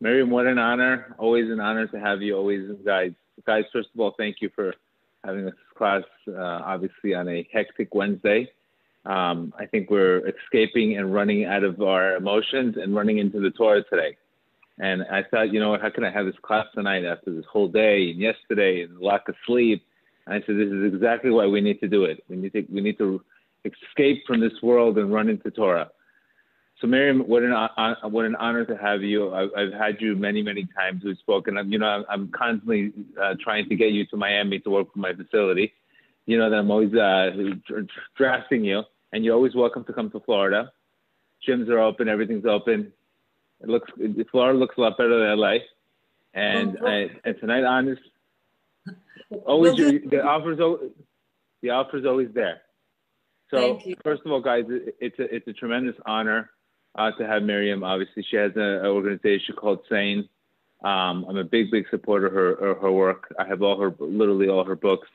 Miriam, what an honor. Always an honor to have you. Always, guys. Guys, first of all, thank you for having this class, uh, obviously, on a hectic Wednesday. Um, I think we're escaping and running out of our emotions and running into the Torah today. And I thought, you know what, how can I have this class tonight after this whole day and yesterday and lack of sleep? And I said, this is exactly why we need to do it. We need to, we need to escape from this world and run into Torah. So Miriam, what an uh, what an honor to have you. I've, I've had you many many times. We've spoken. I'm, you know, I'm, I'm constantly uh, trying to get you to Miami to work for my facility. You know that I'm always uh, drafting you, and you're always welcome to come to Florida. Gyms are open. Everything's open. It looks Florida looks a lot better than LA. And I, and tonight, honest, always the offers the offer's always there. So first of all, guys, it's a it's a tremendous honor uh, to have Miriam. Obviously, she has an organization called Sane. Um, I'm a big, big supporter of her, her work. I have all her, literally all her books,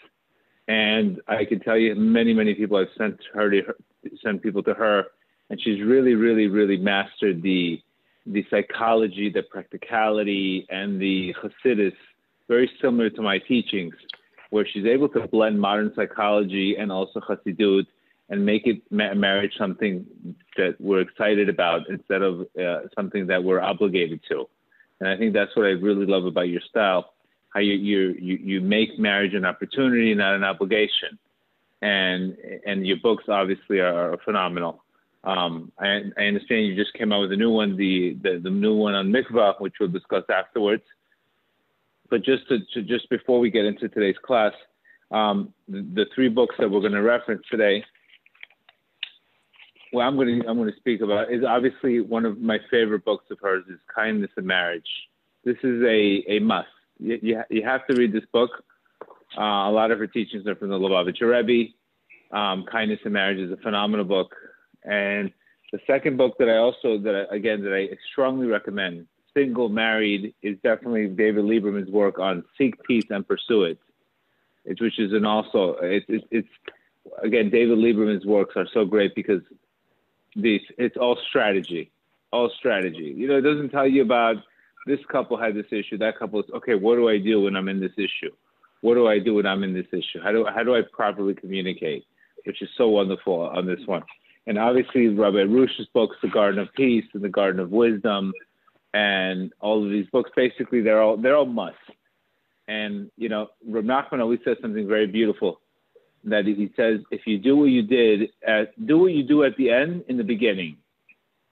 and I can tell you, many, many people I've sent her to her, sent people to her, and she's really, really, really mastered the the psychology, the practicality, and the Hasidus, very similar to my teachings, where she's able to blend modern psychology and also Hasidut and make it ma- marriage something that we're excited about instead of uh, something that we're obligated to. And I think that's what I really love about your style, how you you you, make marriage an opportunity, not an obligation. And and your books obviously are, are phenomenal. Um, I, I, understand you just came out with a new one, the, the, the new one on mikvah, which we'll discuss afterwards. But just to, to just before we get into today's class, um, the, the, three books that we're going to reference today what I'm going to I'm going to speak about is obviously one of my favorite books of hers is Kindness in Marriage. This is a a must. You you, you have to read this book. Uh, a lot of her teachings are from the Lubavitcher Rebbe. Um, Kindness in Marriage is a phenomenal book, and the second book that I also that I, again that I strongly recommend, Single Married, is definitely David Lieberman's work on Seek Peace and Pursue It. It's which is an also it's it, it's again David Lieberman's works are so great because these it's all strategy all strategy. You know it doesn't tell you about this couple had this issue that couple is okay what do i do when i'm in this issue? What do i do when i'm in this issue? How do how do i properly communicate? Which is so wonderful on this one. And obviously rabbi Arush's books the garden of peace and the garden of wisdom and all of these books basically they're all they're all must and you know Rab Nachman always says something very beautiful that he says, if you do what you did, at, do what you do at the end in the beginning.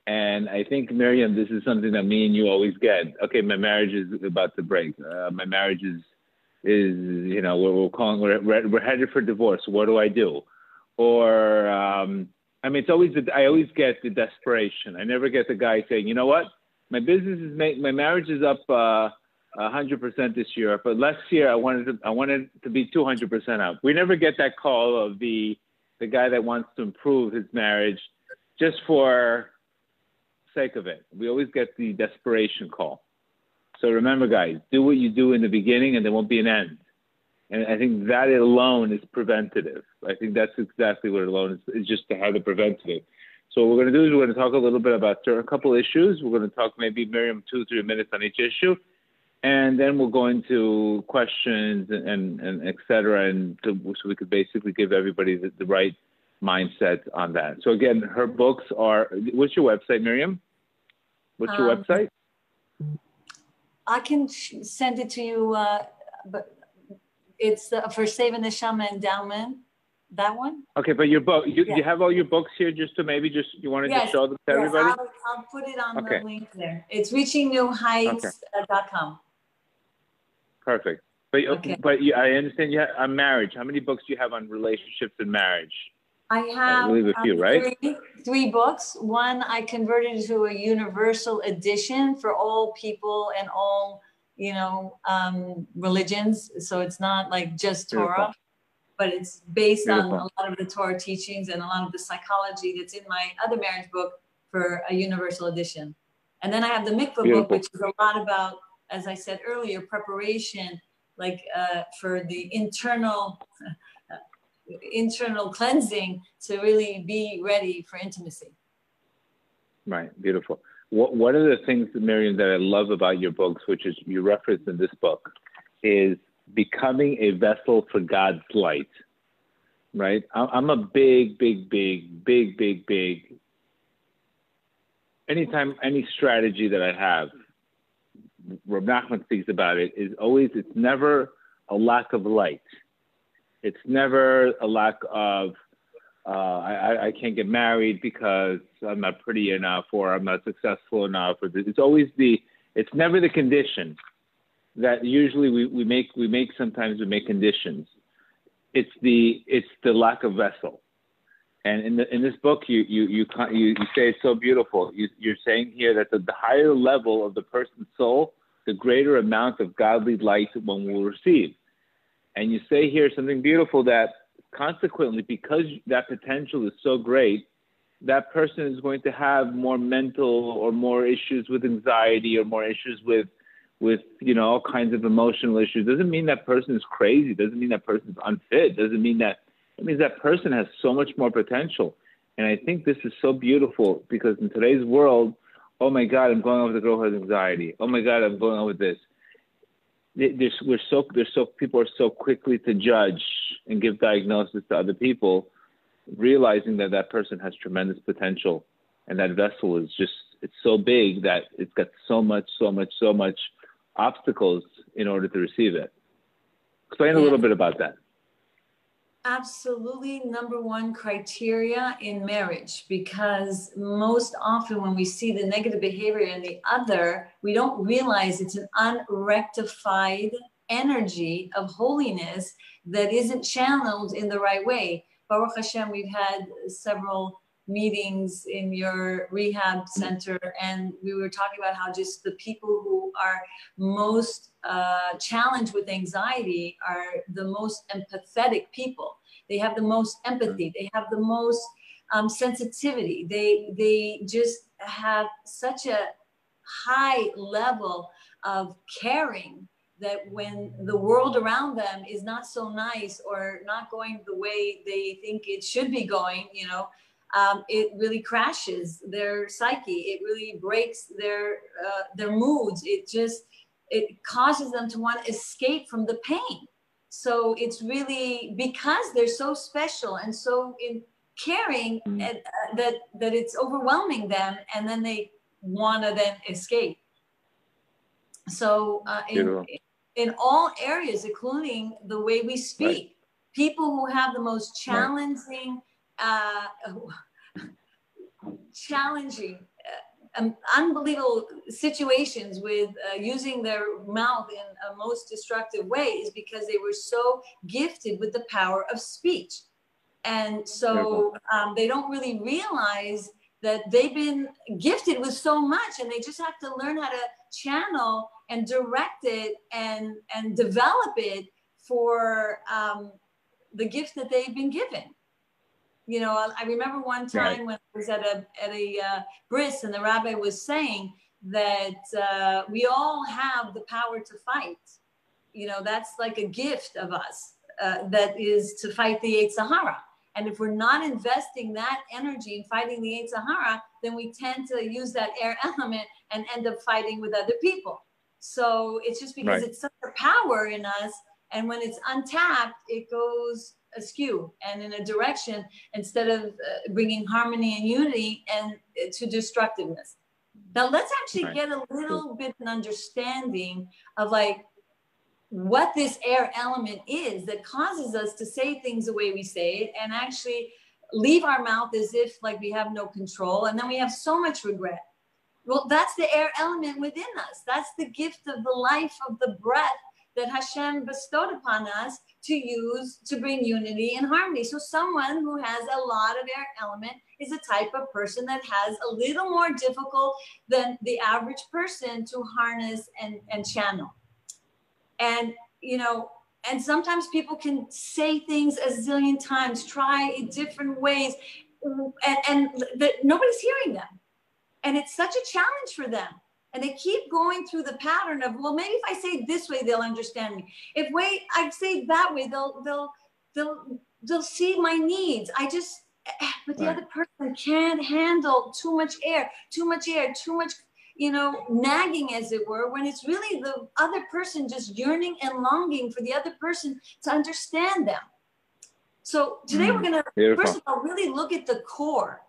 And I think, Miriam, this is something that me and you always get. Okay, my marriage is about to break. Uh, my marriage is, is you know, we're, we're calling, we're, we're headed for divorce. What do I do? Or, um, I mean, it's always, I always get the desperation. I never get the guy saying, you know what? My business is, my marriage is up, uh, 100% this year, but last year I wanted to, I wanted to be 200% up. We never get that call of the the guy that wants to improve his marriage just for sake of it. We always get the desperation call. So remember, guys, do what you do in the beginning, and there won't be an end. And I think that alone is preventative. I think that's exactly what alone is, is just to have the preventative. So what we're going to do is we're going to talk a little bit about a couple issues. We're going to talk maybe Miriam two, three minutes on each issue and then we'll go into questions and, and et cetera, and to, so we could basically give everybody the, the, right mindset on that. So again, her books are. What's your website, Miriam? What's your um, website? I can send it to you, uh, but it's uh, for Saving the Neshama Endowment. That one? Okay, but your book, you, yeah. you have all your books here just to maybe just, you wanted to yes, just show them to yes, everybody? I'll, I'll put it on okay. the link there. It's reachingnewheights.com. Okay. Perfect. But okay. but you, I understand you have on marriage. How many books do you have on relationships and marriage? I have I believe a few, um, right? Three, three, books. One I converted to a universal edition for all people and all you know um, religions. So it's not like just Torah, Beautiful. but it's based Beautiful. on a lot of the Torah teachings and a lot of the psychology that's in my other marriage book for a universal edition. And then I have the mikvah book, which is a lot about as I said earlier, preparation, like uh, for the internal, internal cleansing to really be ready for intimacy. Right, beautiful. what, one of the things, Miriam, that I love about your books, which is you reference in this book, is becoming a vessel for God's light. Right? I'm a big, big, big, big, big, big. Anytime, any strategy that I have, Rab Nachman speaks about it, is always, it's never a lack of light. It's never a lack of uh, I, I can't get married because I'm not pretty enough or I'm not successful enough. It's always the, it's never the condition that usually we, we make, we make sometimes we make conditions. It's the, it's the lack of vessel. And in, the, in this book, you, you, you, you, you say it's so beautiful. You, you're saying here that the, the higher level of the person's soul, the greater amount of godly light one will receive. And you say here something beautiful that consequently, because that potential is so great, that person is going to have more mental or more issues with anxiety or more issues with with you know all kinds of emotional issues doesn't mean that person is crazy doesn't mean that person is unfit doesn't mean that it means that person has so much more potential. And i think this is so beautiful because in today's world oh my god i'm going over the girl who has anxiety. Oh my god i'm going over this. There's, we're so there's so people are so quickly to judge and give diagnosis to other people, realizing that that person has tremendous potential, and that vessel is just it's so big that it's got so much, so much, so much obstacles in order to receive it. Explain yeah. a little bit about that absolutely number one criteria in marriage because most often when we see the negative behavior in the other, we don't realize it's an unrectified energy of holiness that isn't channeled in the right way. Baruch Hashem, we've had several meetings in your rehab center and we were talking about how just the people who are most uh, challenged with anxiety are the most empathetic people. They have the most empathy. They have the most um, sensitivity. They they just have such a high level of caring that when the world around them is not so nice or not going the way they think it should be going you know um, it really crashes their psyche. It really breaks their uh, their moods. It just it causes them to want to escape from the pain. So it's really because they're so special and so in caring mm. and, uh, that that it's overwhelming them, and then they want to then escape. So uh, in, in all areas, including the way we speak, right. people who have the most challenging. Right uh, challenging, uh, um, unbelievable situations with uh, using their mouth in a most destructive way is because they were so gifted with the power of speech. And so um, they don't really realize that they've been gifted with so much and they just have to learn how to channel and direct it and, and develop it for um, the gift that they've been given you know, I remember one time right. when I was at a at a uh, bris and the rabbi was saying that uh, we all have the power to fight. You know, that's like a gift of us uh, that is to fight the Yetzer Hara. And if we're not investing that energy in fighting the Yetzer Hara, then we tend to use that air element and end up fighting with other people. So it's just because right. it's such a power in us. And when it's untapped, it goes askew and in a direction instead of uh, bringing harmony and unity and uh, to destructiveness. Now let's actually right. get a little bit an understanding of like what this air element is that causes us to say things the way we say it and actually leave our mouth as if like we have no control and then we have so much regret. Well, that's the air element within us. That's the gift of the life of the breath that Hashem bestowed upon us to use to bring unity and harmony. So someone who has a lot of air element is a type of person that has a little more difficult than the average person to harness and, and channel. And, you know, and sometimes people can say things a zillion times, try it different ways, and, and the, nobody's hearing them. And it's such a challenge for them and they keep going through the pattern of well maybe if i say this way they'll understand me if wait i say that way they'll they'll they'll they'll see my needs i just but the right. other person can't handle too much air too much air too much you know, nagging as it were, when it's really the other person just yearning and longing for the other person to understand them. So today mm, we're going to, first of all, really look at the core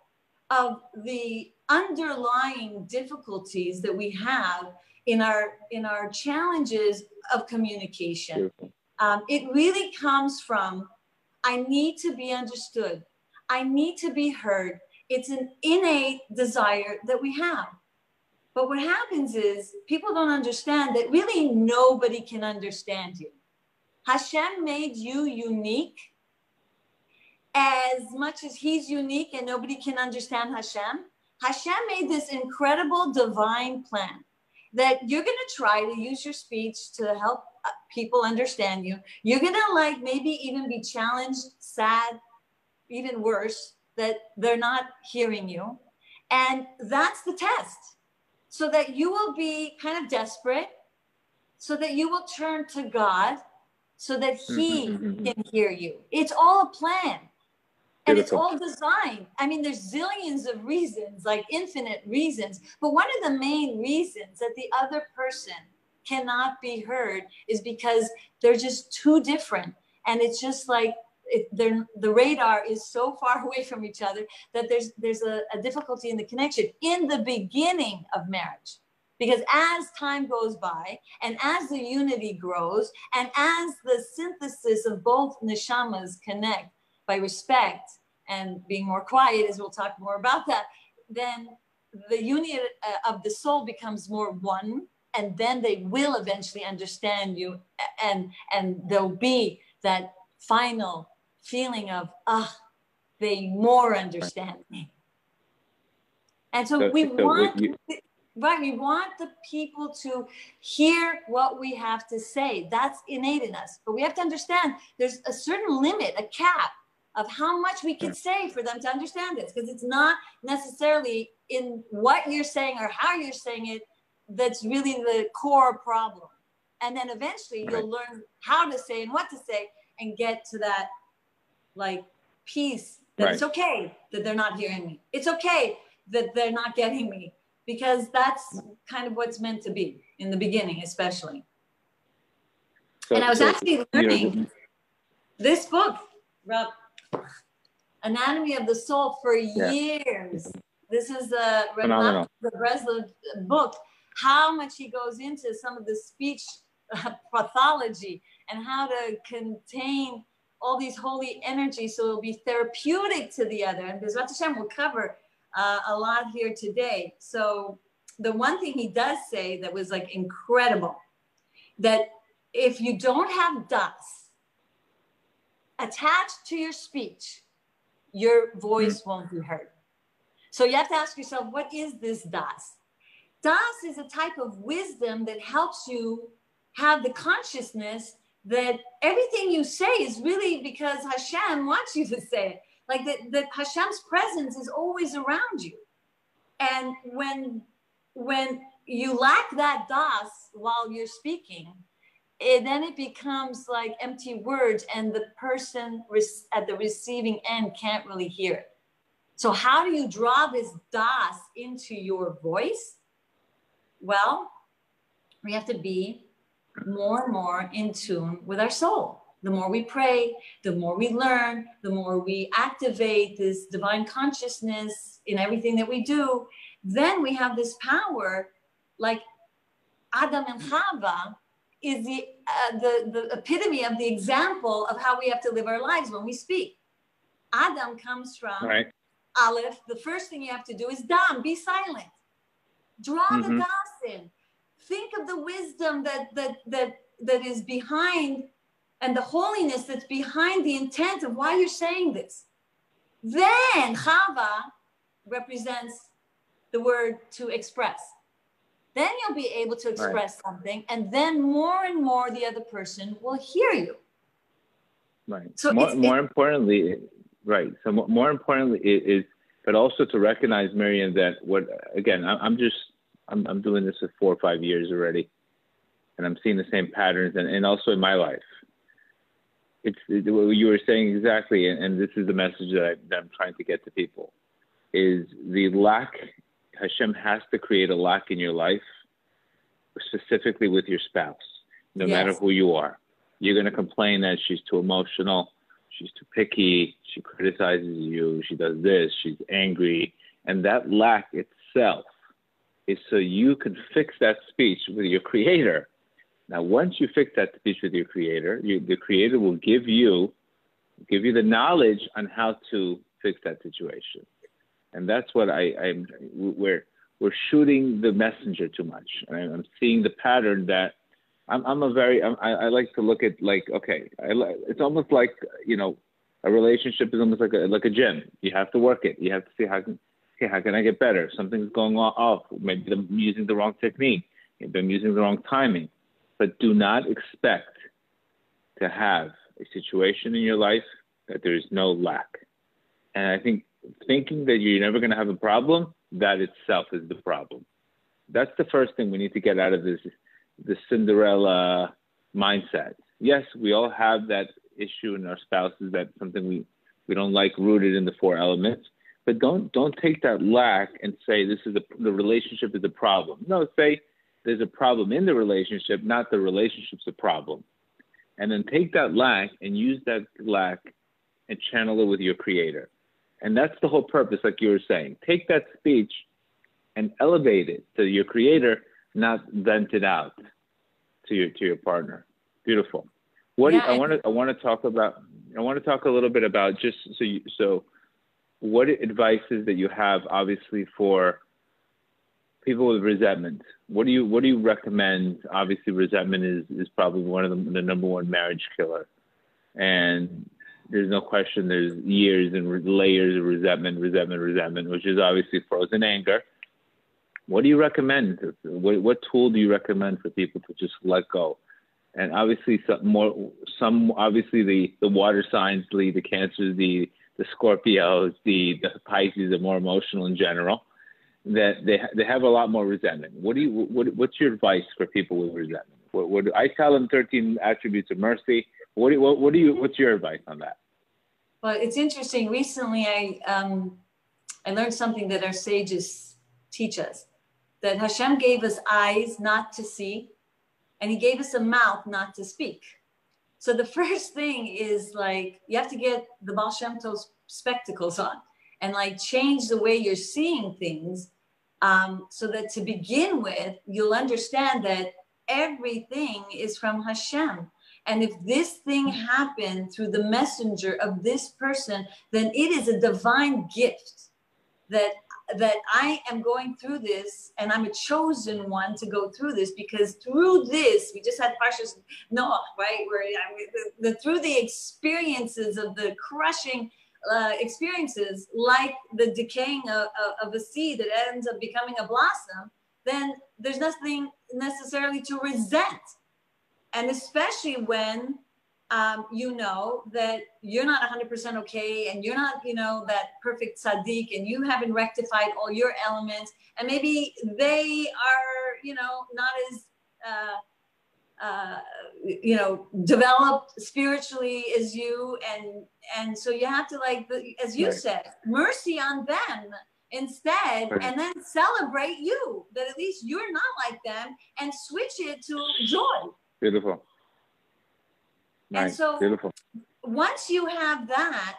of the underlying difficulties that we have in our in our challenges of communication. Um, it really comes from I need to be understood. I need to be heard. It's an innate desire that we have. But what happens is people don't understand that really nobody can understand you. Hashem made you unique as much as he's unique and nobody can understand Hashem. Hashem made this incredible divine plan that you're going to try to use your speech to help uh, people understand you. You're going to like maybe even be challenged, sad, even worse, that they're not hearing you. And that's the test so that you will be kind of desperate, so that you will turn to God, so that He mm-hmm, mm-hmm. can hear you. It's all a plan. And it's all designed. I mean, there's zillions of reasons, like infinite reasons. But one of the main reasons that the other person cannot be heard is because they're just too different. And it's just like it, the radar is so far away from each other that there's there's a, a difficulty in the connection in the beginning of marriage because as time goes by and as the unity grows and as the synthesis of both neshamas connect by respect and being more quiet as we'll talk more about that then the union uh, of the soul becomes more one and then they will eventually understand you and and there'll be that final feeling of, ah, they more understand me. And so, so we so want, you, right, we want the people to hear what we have to say. That's innate in us. But we have to understand there's a certain limit, a cap of how much we can say for them to understand this, because it's not necessarily in what you're saying or how you're saying it that's really the core problem. And then eventually you'll learn how to say and what to say and get to that like peace that right. it's okay that they're not hearing me. It's okay that they're not getting me because that's kind of what's meant to be in the beginning, especially. So, and I was so, actually learning you know, this book, Rob, Anatomy of the Soul, for yeah. years. This is the the Breslov book. How much he goes into some of the speech pathology and how to contain all these holy energies so it'll be therapeutic to the other. And Bezrat Hashem will cover uh, a lot here today. So the one thing he does say that was like incredible, that if you don't have das attached to your speech, your voice mm-hmm. won't be heard. So you have to ask yourself, what is this das? Das is a type of wisdom that helps you have the consciousness that everything you say is really because Hashem wants you to say it. Like that, that Hashem's presence is always around you. And when when you lack that das while you're speaking, it, then it becomes like empty words, and the person at the receiving end can't really hear it. So, how do you draw this das into your voice? Well, we have to be more and more in tune with our soul. The more we pray, the more we learn, the more we activate this divine consciousness in everything that we do, then we have this power like Adam and Chava is the, uh, the, the epitome of the example of how we have to live our lives when we speak. Adam comes from right. Aleph. The first thing you have to do is Dam, be silent. Draw mm-hmm. the Das in think of the wisdom that that that that is behind and the holiness that's behind the intent of why you're saying this. Then Chava represents the word to express. Then you'll be able to express right. something, and then more and more the other person will hear you. Right. So more, more importantly, right. So more importantly is, but also to recognize, Miriam, that what again, I'm just I'm, I'm doing this for four or five years already, and I'm seeing the same patterns, and, and also in my life. It's it, what you were saying exactly, and, and this is the message that, I, that I'm trying to get to people, is the lack Hashem has to create a lack in your life, specifically with your spouse, no yes. matter who you are. You're going to complain that she's too emotional, she's too picky, she criticizes you, she does this, she's angry. And that lack itself is so you can fix that speech with your creator. Now, once you fix that speech with your creator, you, the creator will give you give you the knowledge on how to fix that situation. And that's what I, I'm, we're, we're shooting the messenger too much. And I'm seeing the pattern that I'm, I'm a very, I'm, I, I like to look at like, okay, I, it's almost like, you know, a relationship is almost like a, like a gym. You have to work it. You have to see how can, okay, how can I get better? Something's going off. Maybe I'm using the wrong technique. Maybe I'm using the wrong timing. But do not expect to have a situation in your life that there is no lack. And I think thinking that you're never going to have a problem, that itself is the problem. That's the first thing we need to get out of this, the Cinderella mindset. Yes, we all have that issue in our spouses that something we, we don't like rooted in the four elements, but don't don't take that lack and say this is a, the relationship is a problem. No, say there's a problem in the relationship, not the relationship's a problem. And then take that lack and use that lack and channel it with your creator. And that's the whole purpose, like you were saying. Take that speech and elevate it to your creator, not vent it out to your to your partner. Beautiful. What yeah, you, I want to I want to talk about I want to talk a little bit about just so you so what advices that you have obviously for people with resentment what do you what do you recommend obviously resentment is is probably one of the, the number one marriage killer and there's no question there's years and layers of resentment resentment resentment which is obviously frozen anger what do you recommend what, what tool do you recommend for people to just let go and obviously some more some obviously the the water signs lead the cancers the the scorpios the the pisces are more emotional in general that they they have a lot more resentment. What do you what, what's your advice for people with resentment? What, what I tell them 13 attributes of mercy. What do you, what, what do you what's your advice on that? Well, it's interesting. Recently, I um, I learned something that our sages teach us that Hashem gave us eyes not to see, and He gave us a mouth not to speak. So the first thing is like you have to get the Baal Shem spectacles on and like change the way you're seeing things um, so that to begin with, you'll understand that everything is from Hashem. And if this thing happened through the messenger of this person, then it is a divine gift that that I am going through this and I'm a chosen one to go through this because through this, we just had Parshas Noah, right? Where I mean, the, the, through the experiences of the crushing uh, experiences, like the decaying of, of, a seed that ends up becoming a blossom, then there's nothing necessarily to resent. And especially when um, you know that you're not 100% okay and you're not, you know, that perfect tzaddik and you haven't rectified all your elements. And maybe they are, you know, not as. Uh, uh, you know developed spiritually as you and and so you have to like as you right. said mercy on them instead right. and then celebrate you that at least you're not like them and switch it to joy beautiful. Nice. and so beautiful. once you have that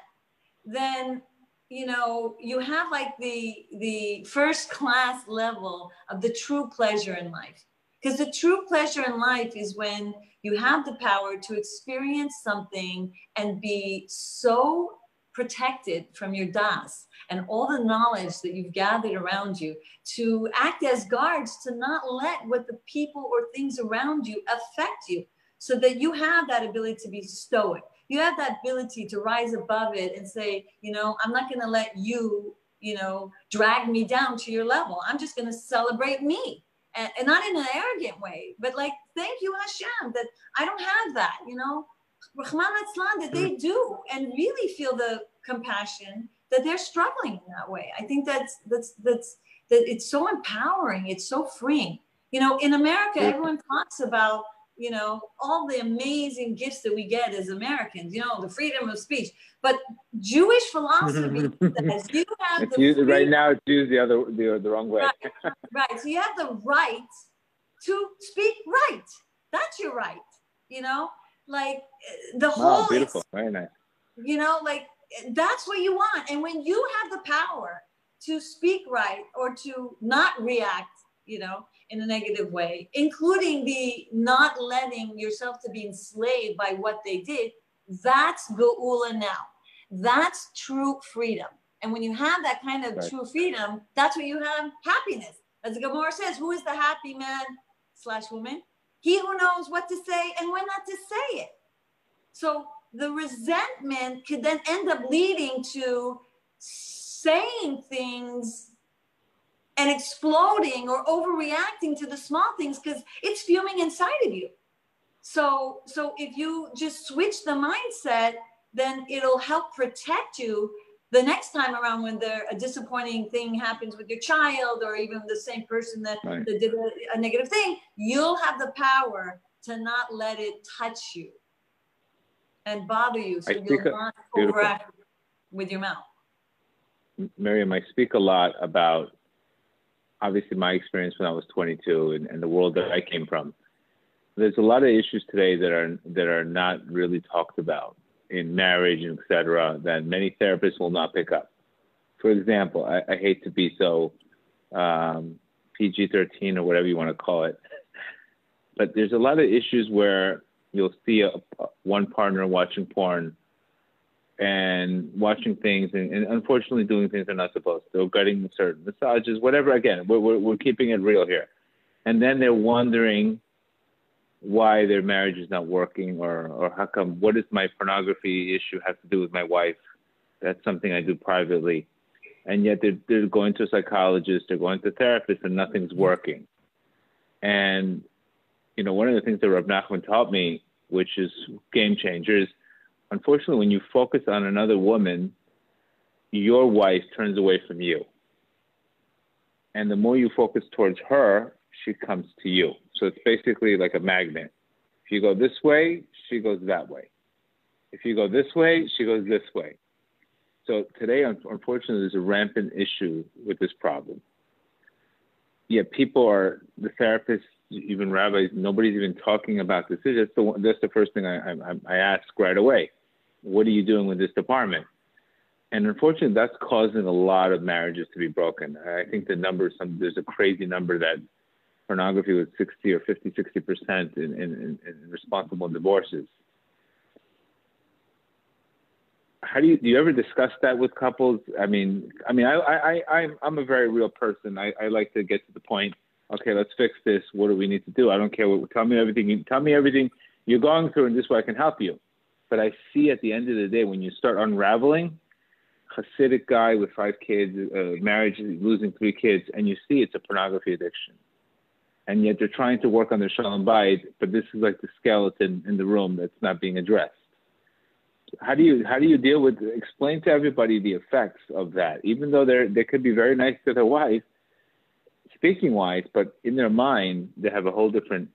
then you know you have like the the first class level of the true pleasure in life. Because the true pleasure in life is when you have the power to experience something and be so protected from your das and all the knowledge that you've gathered around you to act as guards to not let what the people or things around you affect you so that you have that ability to be stoic. You have that ability to rise above it and say you know i'm not going to let you you know drag me down to your level. I'm just going to celebrate me. And, and not in an arrogant way, but like, thank you, Hashem, that I don't have that, you know, Rahman that they do and really feel the compassion that they're struggling in that way. I think that's, that's, that's, that it's so empowering. It's so freeing. You know, in America, everyone talks about you know, all the amazing gifts that we get as Americans, you know, the freedom of speech. But Jewish philosophy says you have the you, right now it's used the other the, the wrong way. Right, right. So you have the right to speak right. That's your right. You know, like eh, the whole oh, beautiful, very nice. You know, like eh, that's what you want. And when you have the power to speak right or to not react, you know, in a negative way, including the not letting yourself to be enslaved by what they did, that's Geula now. That's true freedom. And when you have that kind of right. true freedom, that's when you have happiness. As the Gemara says, who is the happy man slash woman? He who knows what to say and when not to say it. So the resentment could then end up leading to saying things and exploding or overreacting to the small things because it's fuming inside of you. So, so if you just switch the mindset, then it'll help protect you the next time around when there a disappointing thing happens with your child or even the same person that, right. that did a, a negative thing, you'll have the power to not let it touch you and bother you so you'll not overact with your mouth. Miriam, I speak a lot about obviously my experience when I was 22 and, and the world that I came from. There's a lot of issues today that are that are not really talked about in marriage etc. that many therapists will not pick up. For example, I, I hate to be so um, PG-13 or whatever you want to call it, but there's a lot of issues where you'll see a, one partner watching porn and watching things and, and, unfortunately doing things they're not supposed to, or getting certain massages, whatever. Again, we're, we're, we're keeping it real here. And then they're wondering why their marriage is not working or, or how come, what does my pornography issue have to do with my wife? That's something I do privately. And yet they're, they're going to a psychologist, they're going to a therapist, and nothing's mm-hmm. working. And, you know, one of the things that Rav Nachman taught me, which is game changers, unfortunately, when you focus on another woman, your wife turns away from you. And the more you focus towards her, she comes to you. So it's basically like a magnet. If you go this way, she goes that way. If you go this way, she goes this way. So today, unfortunately, there's a rampant issue with this problem. Yet people are, the therapists, even rabbis, nobody's even talking about this. That's the, that's the first thing I, I, I ask right away what are you doing with this department? And unfortunately, that's causing a lot of marriages to be broken. I think the number, some there's a crazy number that pornography was 60 or 50, 60 percent in, in, in responsible divorces. How do you do? You ever discuss that with couples? I mean, I mean, I, I, I I'm a very real person. I, I like to get to the point. Okay, let's fix this. What do we need to do? I don't care what. Tell me everything. Tell me everything you're going through, and this way I can help you. But I see at the end of the day, when you start unraveling, Hasidic guy with five kids, uh, marriage, losing three kids, and you see it's a pornography addiction. And yet they're trying to work on their shalom bayit, but this is like the skeleton in the room that's not being addressed. How do you how do you deal with explain to everybody the effects of that? Even though they're they could be very nice to their wife, speaking wise, but in their mind they have a whole different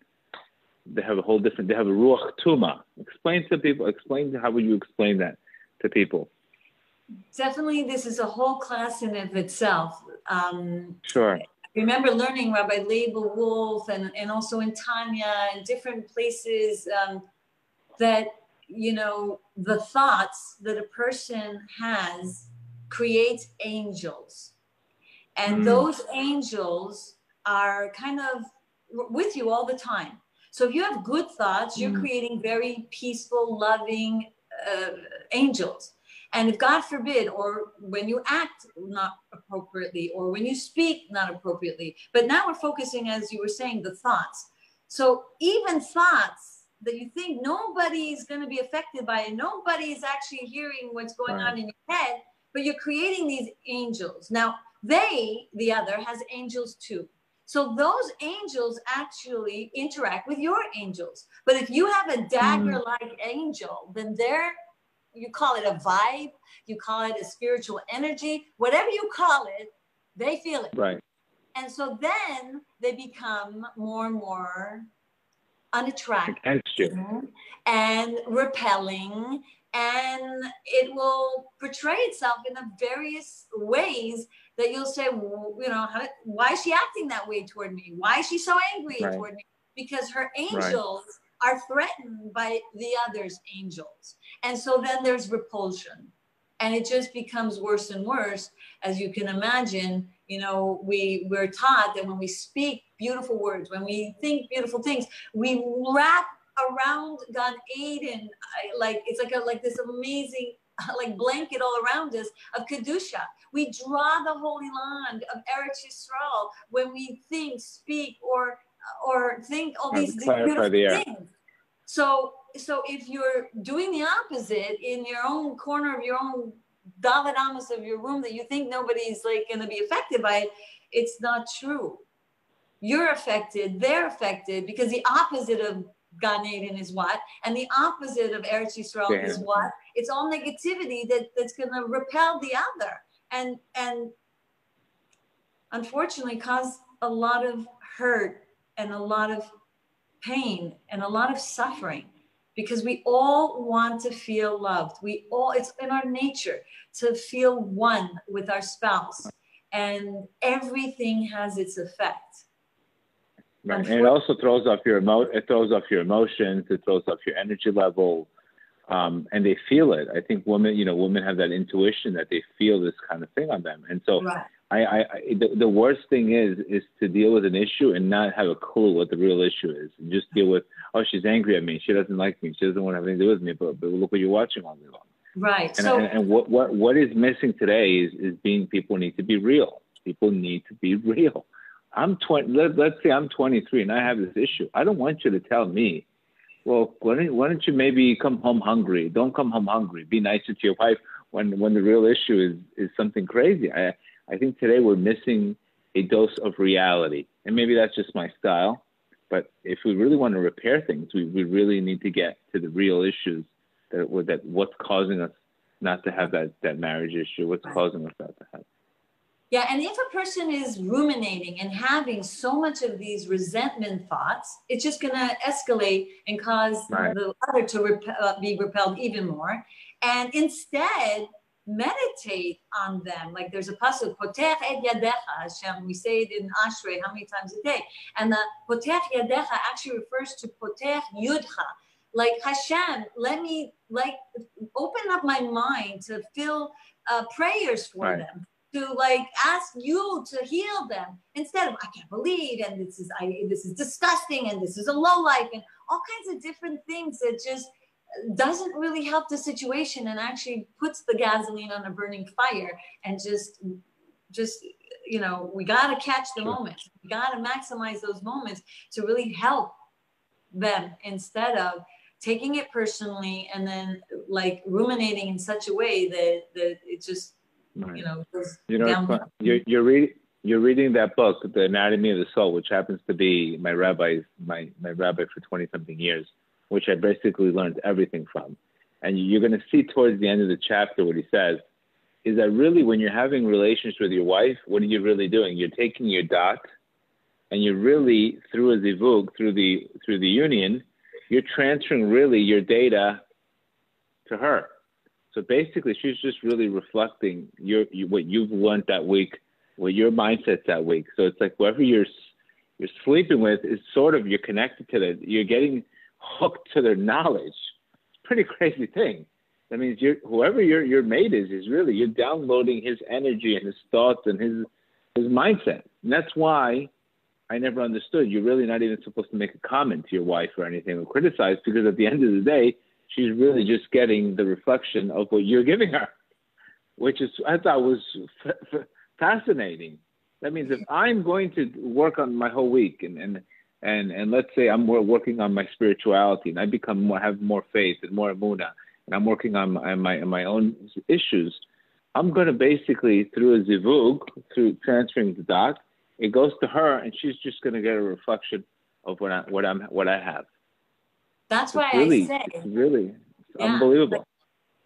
they have a whole different, they have a ruach tuma. Explain to people, explain how would you explain that to people? Definitely, this is a whole class in of itself. Um, sure. Remember learning Rabbi Laibl Wolf and, and also in Tanya and different places um, that, you know, the thoughts that a person has create angels. And mm. those angels are kind of with you all the time. So if you have good thoughts, you're mm. creating very peaceful, loving uh, angels. And if God forbid, or when you act not appropriately, or when you speak not appropriately, but now we're focusing, as you were saying, the thoughts. So even thoughts that you think nobody's going to be affected by it, nobody is actually hearing what's going right. on in your head, but you're creating these angels. Now, they, the other, has angels too. So those angels actually interact with your angels. But if you have a dagger like mm. angel, then they're, you call it a vibe, you call it a spiritual energy, whatever you call it, they feel it. Right. And so then they become more and more unattractive and repelling and it will portray itself in the various ways that you'll say you know how, why is she acting that way toward me why is she so angry right. toward me because her angels. Are threatened by the other's angels and so then there's repulsion and it just becomes worse and worse as you can imagine you know we we're taught that when we speak beautiful words when we think beautiful things we wrap around Gan Eden, uh, like it's like a like this amazing like blanket all around us of kedusha. We draw the holy land of Eretz Yisrael when we think, speak, or or think all these beautiful the things. So so if you're doing the opposite in your own corner of your own daled amos of your room that you think nobody's like going to be affected by it, it's not true. You're affected, they're affected because the opposite of Gan Eden is what, and the opposite of Eretz Yisrael is what. It's all negativity that, that's going to repel the other, and and unfortunately cause a lot of hurt and a lot of pain and a lot of suffering because we all want to feel loved. We all, it's in our nature to feel one with our spouse, and everything has its effect. Right. And it also throws off your emo- it throws off your emotions, it throws off your energy level. Um, and they feel it. I think women, you know, women have that intuition that they feel this kind of thing on them. And so right. I, I, I the, the, worst thing is, is to deal with an issue and not have a clue what the real issue is and just deal with, oh, she's angry at me. She doesn't like me. She doesn't want to have anything to do with me, but, but look what you're watching all day long. Right. And, so, and, and what, what, what is missing today is, is being people need to be real. People need to be real. I'm 20, let, let's say I'm 23 and I have this issue. I don't want you to tell me, well, why don't, why don't you maybe come home hungry? Don't come home hungry. Be nicer to your wife when, when the real issue is, is something crazy. I, I think today we're missing a dose of reality. And maybe that's just my style. But if we really want to repair things, we, we really need to get to the real issues that, that what's causing us not to have that, that marriage issue, what's causing us not to have. Yeah, and if a person is ruminating and having so much of these resentment thoughts, it's just going to escalate and cause right. the other to rep- uh, be repelled even more. And instead, meditate on them. Like there's a pasuk, potech et yadecha, Hashem. We say it in Ashrei how many times a day? And the potech yadecha actually refers to potech yudcha. Like Hashem, let me like open up my mind to feel uh, prayers for right. them to like ask you to heal them instead of I can't believe and this is I this is disgusting and this is a low life and all kinds of different things that just doesn't really help the situation and actually puts the gasoline on a burning fire and just just you know we got to catch the sure. moment we got to maximize those moments to really help them instead of taking it personally and then like ruminating in such a way that that it just Right. You know, you know, you're you're reading you're reading that book, The Anatomy of the Soul, which happens to be my rabbi's my my rabbi for twenty something years, which I basically learned everything from. And you're going to see towards the end of the chapter what he says is that really when you're having relations with your wife, what are you really doing? You're taking your dot and you're really through a zivug, through the through the union, you're transferring really your data to her. So basically, she's just really reflecting your you, what you've learned that week, what your mindset's that week. So it's like whoever you're you're sleeping with is sort of you're connected to that. you're getting hooked to their knowledge. It's a pretty crazy thing. That means you're whoever your your mate is is really you're downloading his energy and his thoughts and his his mindset. And that's why I never understood. You're really not even supposed to make a comment to your wife or anything or criticize because at the end of the day, she's really just getting the reflection of what you're giving her, which is I thought was f- f- fascinating. That means if I'm going to work on my whole week and and and and let's say I'm more working on my spirituality and I become more have more faith and more amuna and I'm working on my on my, on my own issues, I'm going to basically through a zivug through transferring the dot, it goes to her and she's just going to get a reflection of what I what I'm what I have. That's why really, I say it's really it's yeah, unbelievable.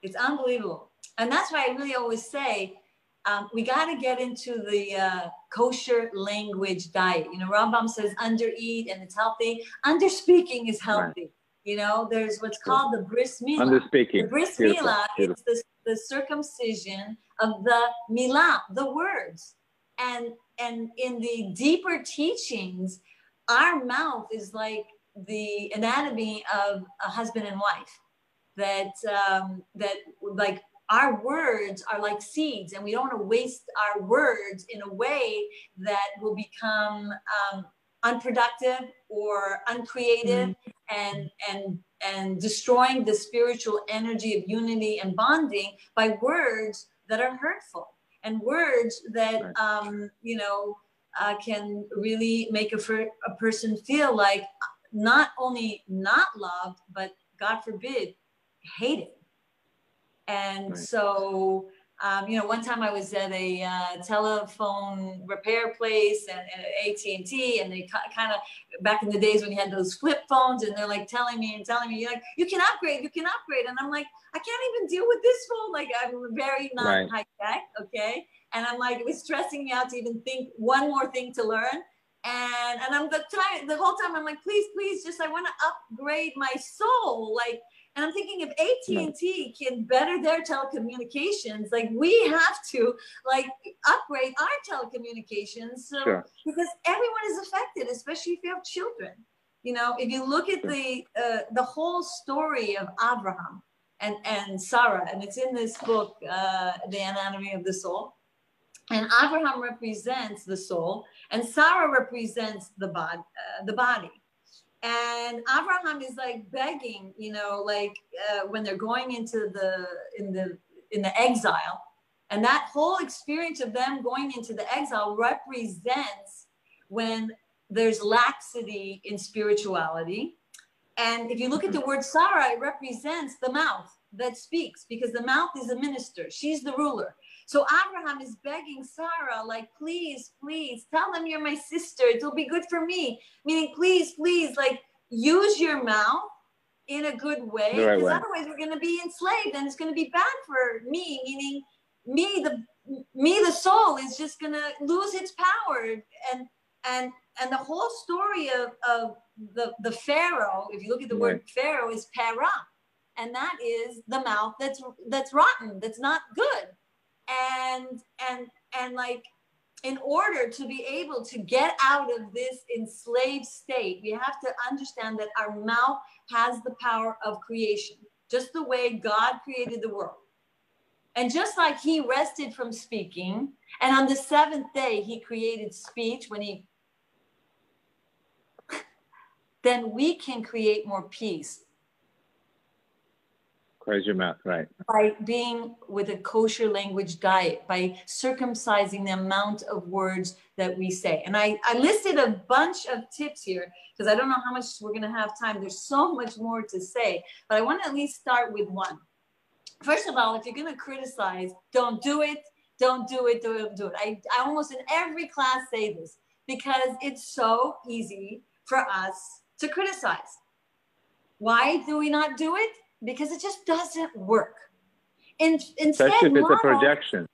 It's unbelievable. And that's why I really always say um, we got to get into the uh, kosher language diet. You know, Rambam says under eat and it's healthy. Under speaking is healthy. Right. You know, there's what's called the bris milah. Under speaking. The bris milah is the, the circumcision of the milah, the words. And and in the deeper teachings, our mouth is like the anatomy of a husband and wife. That um, that like our words are like seeds and we don't want to waste our words in a way that will become um, unproductive or uncreative mm-hmm. and and and destroying the spiritual energy of unity and bonding by words that are hurtful and words that um, you know uh, can really make a, a person feel like not only not loved but god forbid hated and right. so, um, you know, one time I was at a uh, telephone repair place and, and AT&T and they kind of, back in the days when you had those flip phones and they're like telling me and telling me, you're like, you can upgrade, you can upgrade. And I'm like, I can't even deal with this phone. Like I'm very not right. high tech. Okay. And I'm like, it was stressing me out to even think one more thing to learn and and I'm the time the whole time I'm like, please, please, just I want to upgrade my soul. Like and I'm thinking if AT&T can better their telecommunications, like we have to like upgrade our telecommunications. So sure. because everyone is affected, especially if you have children. You know, if you look at the uh, the whole story of Abraham and and Sarah, and it's in this book, uh, The Anatomy of the Soul. And Abraham represents the soul, and Sarah represents the body. Uh, the body and abraham is like begging you know like uh, when they're going into the in the in the exile. And that whole experience of them going into the exile represents when there's laxity in spirituality. And if you look at the word sarah it represents the mouth that speaks because the mouth is a minister. She's the ruler so Abraham is begging Sarah, like, please, please tell them you're my sister. It'll be good for me. Meaning, please, please, like, use your mouth in a good way. Because right otherwise we're gonna be enslaved and it's gonna be bad for me, meaning me, the me, the soul is just gonna lose its power. And and and the whole story of, of the, the Pharaoh, if you look at the right. word Pharaoh, is para. And that is the mouth that's that's rotten, that's not good and and and like in order to be able to get out of this enslaved state we have to understand that our mouth has the power of creation just the way god created the world. And just like he rested from speaking and on the seventh day he created speech when he then we can create more peace Close your mouth, right. By being with a kosher language diet, by circumcising the amount of words that we say. And I, I listed a bunch of tips here because I don't know how much we're going to have time. There's so much more to say, but I want to at least start with one. First of all, if you're going to criticize, don't do it. Don't do it. Don't do it. I, I almost in every class say this because it's so easy for us to criticize. Why do we not do it? Because it just doesn't work. In, instead, especially if it's model, a projection,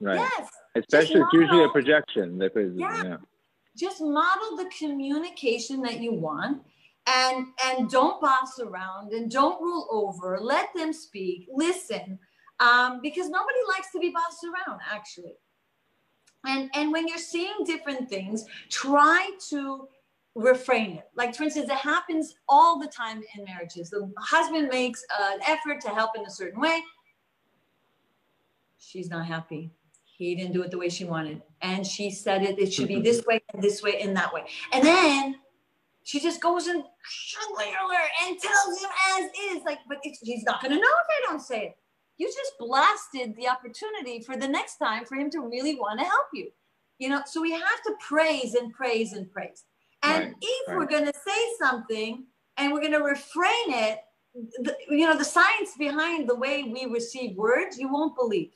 right? Yes. Especially it's usually a projection. yeah. yeah. Just model the communication that you want and and don't boss around and don't rule over let them speak listen um, because nobody likes to be bossed around actually and and when you're seeing different things try to refrain it. Like, for instance, it happens all the time in marriages. The husband makes an effort to help in a certain way. She's not happy. He didn't do it the way she wanted. And she said it, it should be this way and this way and that way. And then she just goes and and tells him as is. Like, but he's not going to know if I don't say it. You just blasted the opportunity for the next time for him to really want to help you. You know, so we have to praise and praise and praise. And right, if right. we're going to say something and we're going to refrain it, the, you know, the science behind the way we receive words, you won't believe.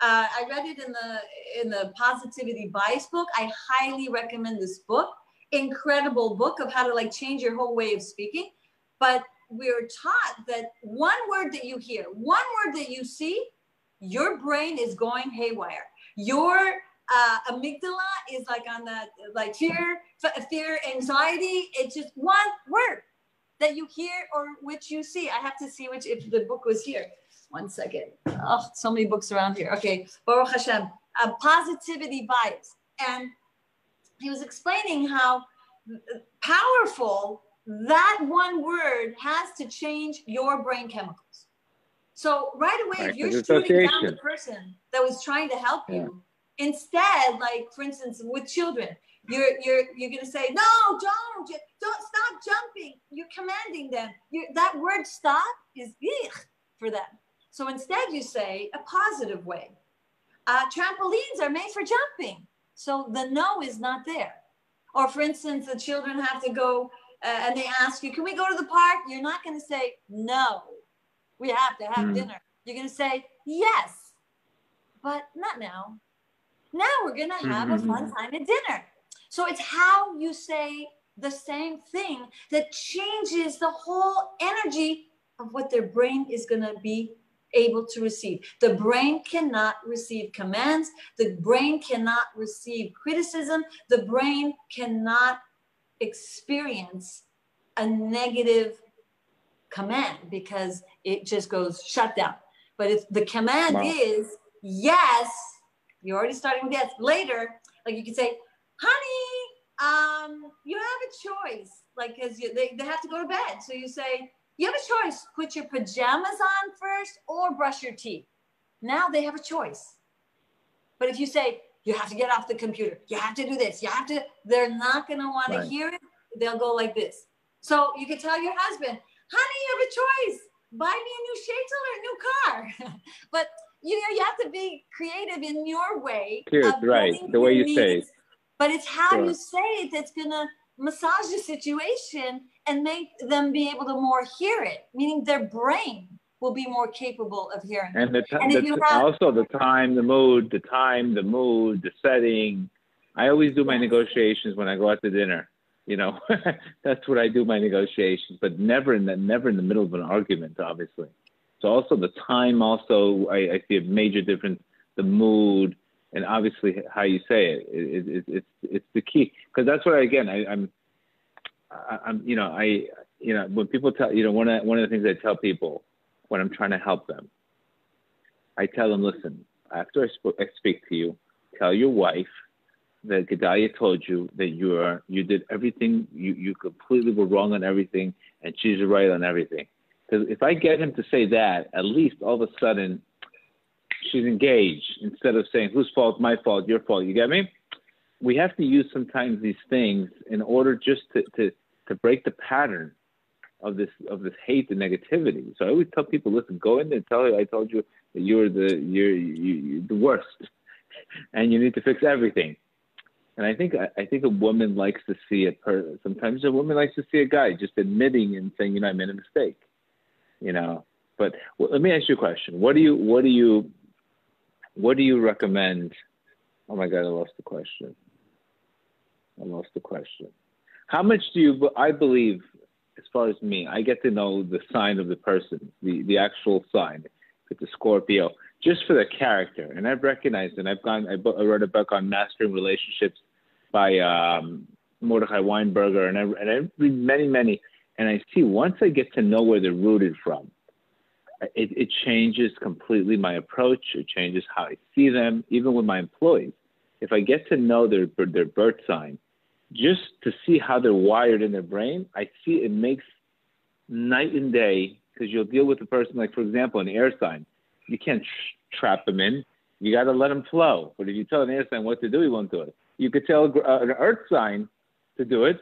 Uh, I read it in the in the Positivity Bias book. I highly recommend this book. Incredible book of how to like change your whole way of speaking. But we're taught that one word that you hear, one word that you see, your brain is going haywire. Your uh, amygdala is like on the like fear, fear, anxiety. It's just one word that you hear or which you see. I have to see which if the book was here. One second. Oh, so many books around here. Okay, Baruch Hashem. A positivity bias, and he was explaining how powerful that one word has to change your brain chemicals. So right away, right, if you're shooting down the person that was trying to help yeah. you, instead, like for instance, with children, you're you're you're gonna say, no, don't, don't stop jumping. You're commanding them. You're, that word stop is ich for them. So instead, you say a positive way. Uh, trampolines are made for jumping. So the no is not there. Or for instance, the children have to go uh, and they ask you, can we go to the park? You're not to say, no, we have to have mm. dinner. You're to say, yes, but not now. Now we're going to have mm-hmm. a fun time at dinner. So it's how you say the same thing that changes the whole energy of what their brain is going to be able to receive. The brain cannot receive commands. The brain cannot receive criticism. The brain cannot experience a negative command because it just goes shut down. But if the command wow. is yes, you're already starting with yes. Later, like you can say, honey, um, you have a choice. Like, cause you, they, they have to go to bed. So you say, you have a choice. Put your pajamas on first or brush your teeth. Now they have a choice. But if you say, you have to get off the computer, you have to do this, you have to, they're not going to want right. to hear it. They'll go like this. So you can tell your husband, honey, you have a choice. Buy me a new or a new car. but you know, you have to be creative in your way. Cheers, right. The way you needs. say it. But it's how sure. you say it that's gonna massage the situation and make them be able to more hear it, meaning their brain will be more capable of hearing. And, the, t- and the have- also the time, the mood, the time, the mood, the setting. I always do my negotiations when I go out to dinner. You know, that's what I do my negotiations, but never in the never in the middle of an argument, obviously. So also the time, also I, I see a major difference. The mood, and obviously how you say it, it, it it's it's the key because that's what I, again I, I'm I'm you know I you know when people tell you know one of one of the things I tell people when I'm trying to help them, I tell them listen after I, sp- I speak to you, tell your wife that Gedalia told you that you are you did everything you you completely were wrong on everything and she's right on everything. Because if I get him to say that, at least all of a sudden she's engaged instead of saying whose fault, my fault, your fault. You get me? We have to use sometimes these things in order just to to to break the pattern of this of this hate and negativity. So I always tell people, listen, go in there and tell her I told you that you're the you're you, you're the worst, and you need to fix everything. And I think I think a woman likes to see a person. Sometimes a woman likes to see a guy just admitting and saying, you know, I made a mistake. You know. But well, let me ask you a question. What do you what do you what do you recommend? Oh my God, I lost the question. I lost the question. How much do you? I believe, as far as me, I get to know the sign of the person, the the actual sign. If it's a Scorpio, just for the character. And I've recognized, and I've gone, I, I wrote a book on mastering relationships by um, Mordechai Weinberger, and I, and I read many, many, and I see once I get to know where they're rooted from, it, it changes completely my approach. It changes how I see them, even with my employees. If I get to know their their birth sign, just to see how they're wired in their brain, I see it makes night and day because you'll deal with a person like, for example, an air sign you can't trap them in. You got to let them flow. But if you tell an air sign what to do, he won't do it. You could tell uh, an earth sign to do it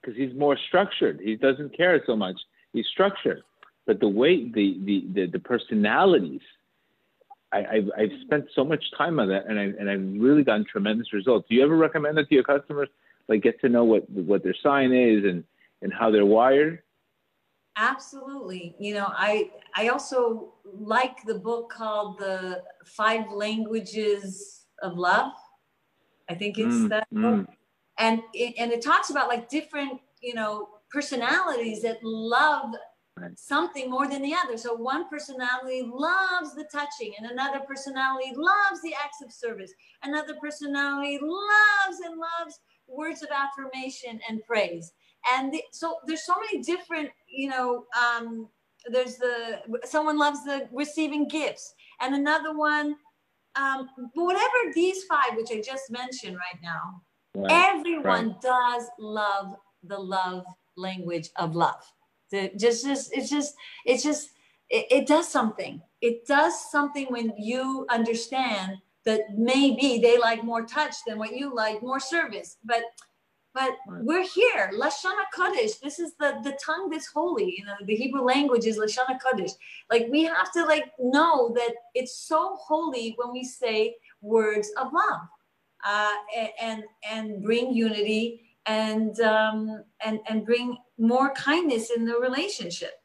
because he's more structured. He doesn't care so much. He's structured. But the way the the the, the personalities, I, I've, I've spent so much time on that, and I and I've really gotten tremendous results. Do you ever recommend it to your customers? Like get to know what what their sign is and and how they're wired. Absolutely. You know, I I also like the book called The Five Languages of Love. I think it's mm, that mm. And it, and it talks about like different, you know, personalities that love something more than the other. So one personality loves the touching, and another personality loves the acts of service. Another personality loves and loves words of affirmation and praise. And the, so there's so many different, you know, um, there's the someone loves the receiving gifts, and another one. Um, but whatever these five, which I just mentioned right now, everyone right. does love the love language of love. The, just, just, it's just, it's just, it, it does something. It does something when you understand that maybe they like more touch than what you like, more service. But but we're here, Lashon Kodesh. This is the the tongue that's holy. You know, the Hebrew language is Lashon Kodesh. Like we have to like know that it's so holy when we say words of love, uh, and and bring unity and um, and and bring more kindness in the relationship.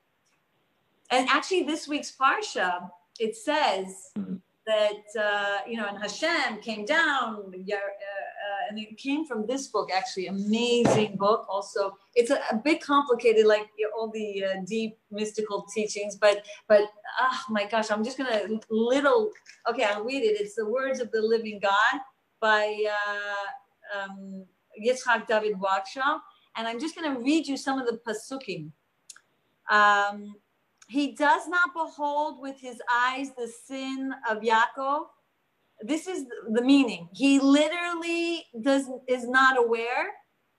And actually, this week's parsha it says mm-hmm. that uh, you know, and Hashem came down, uh, uh, and it came from this book. Actually, amazing book. Also, it's a, a bit complicated, like all the uh, deep mystical teachings. But but oh my gosh, I'm just gonna little. Okay, I'll read it. It's the words of the living God by. Uh, um, Yitzhak David Wakshaw, and I'm just going to read you some of the pasukim. Um, he does not behold with his eyes the sin of Yaakov. This is the meaning. He literally does is not aware.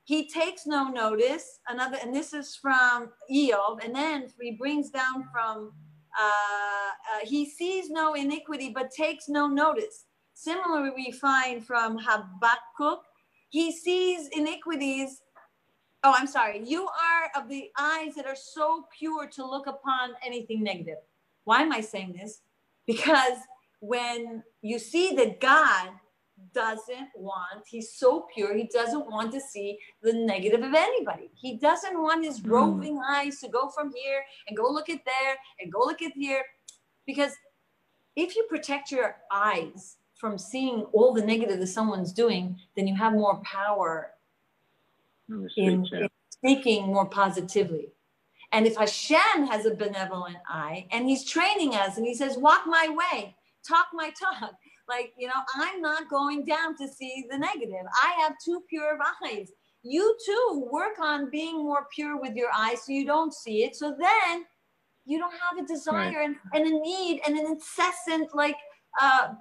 He takes no notice. Another, and this is from Iyov, and then he brings down from uh, uh, he sees no iniquity but takes no notice. Similarly, we find from Habakkuk he sees iniquities. Oh, I'm sorry. You are of the eyes that are so pure to look upon anything negative. Why am I saying this? Because when you see that God doesn't want, he's so pure, he doesn't want to see the negative of anybody. He doesn't want his mm. roving eyes to go from here and go look at there and go look at here. Because if you protect your eyes from seeing all the negative that someone's doing, then you have more power in, in speaking more positively. And if Hashem has a benevolent eye and he's training us and he says, walk my way, talk my talk, like, you know, I'm not going down to see the negative. I have two pure eyes. You too work on being more pure with your eyes so you don't see it. So then you don't have a desire right. and, and a need and an incessant, like, uh,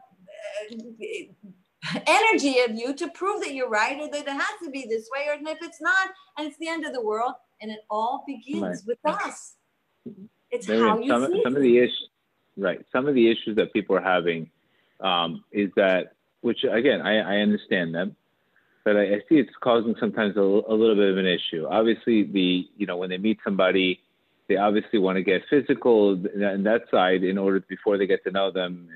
energy of you to prove that you're right or that it has to be this way or if it's not and it's the end of the world and it all begins right. with us. It's Maybe how you some, see some of the issues right. Some of the issues that people are having um, is that which again I, I understand them but I, I see it's causing sometimes a, a little bit of an issue. Obviously the you know when they meet somebody they obviously want to get physical and that side in order before they get to know them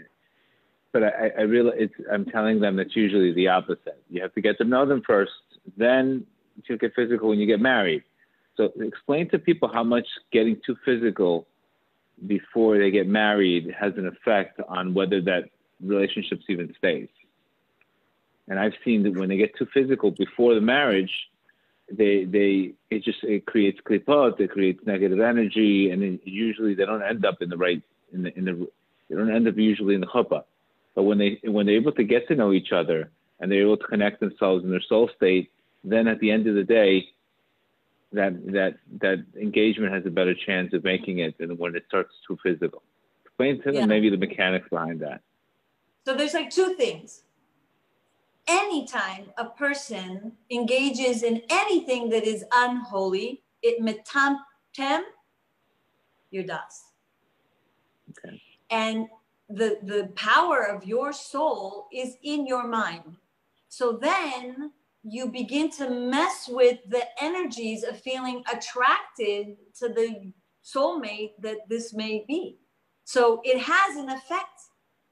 but I, I really, it's, I'm telling them that's usually the opposite. You have to get to know them first, then you get physical when you get married. So explain to people how much getting too physical before they get married has an effect on whether that relationship even stays. And I've seen that when they get too physical before the marriage, they they it just it creates klipot, it creates negative energy, and usually they don't end up in the right in the in the they don't end up usually in the chuppah. But when they when they're able to get to know each other and they're able to connect themselves in their soul state, then at the end of the day, that that that engagement has a better chance of making it than when it starts too physical. Explain to them yeah. maybe the mechanics behind that. So there's like two things. Anytime a person engages in anything that is unholy, it metamtem your das. Okay. And the, the power of your soul is in your mind. So then you begin to mess with the energies of feeling attracted to the soulmate that this may be. So it has an effect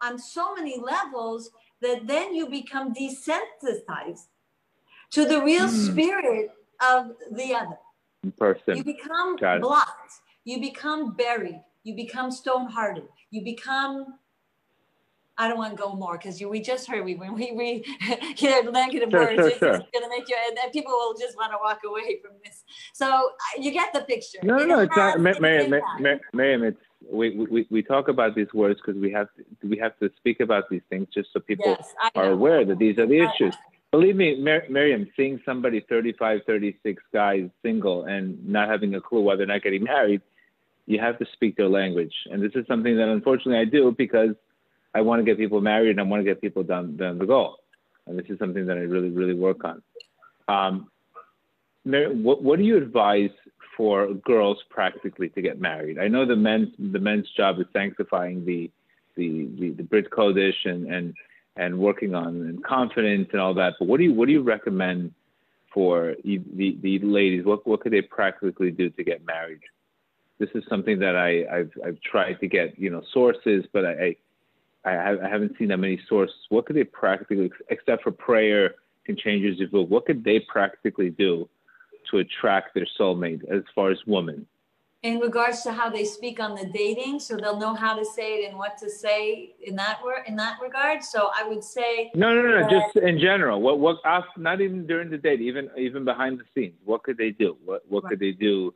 on so many levels that then you become desensitized to the real mm. spirit of the other. Person. You become blocked. You become buried. You become stone hearted. You become I don't want to go more because we just heard we when we you know, negative Sure, words, sure, it's, sure. gonna make you and, and people will just want to walk away from this. So you get the picture. No, no, It no, it's not, has Ma- its Miriam, Ma- Miriam, it's, we, we, we talk about these words because we have, to, we have to speak about these things just so people yes, are aware that these are the issues. Believe me, Mir- Miriam, seeing somebody 35, 36 guys single and not having a clue why they're not getting married, you have to speak their language. And this is something that unfortunately I do because I want to get people married and I want to get people down, down the goal. And this is something that I really, really work on. Um, Mir- what, what do you advise for girls practically to get married? I know the men's, the men's job is sanctifying the, the, the, the Brit Kodesh and, and, and working on confidence and all that. But what do you what do you recommend for the, the, the ladies? What what could they practically do to get married? This is something that I, I've I've tried to get you know sources, but I I, I I haven't seen that many sources. What could they practically, except for prayer can change your zivug, what could they practically do to attract their soulmate as far as women? in regards to how they speak on the dating, so they'll know how to say it and what to say in that in that regard. So I would say No, no, no, Uh, just in general. What, what, off, not even during the date, even, even behind the scenes. What could they do? What, what could they do?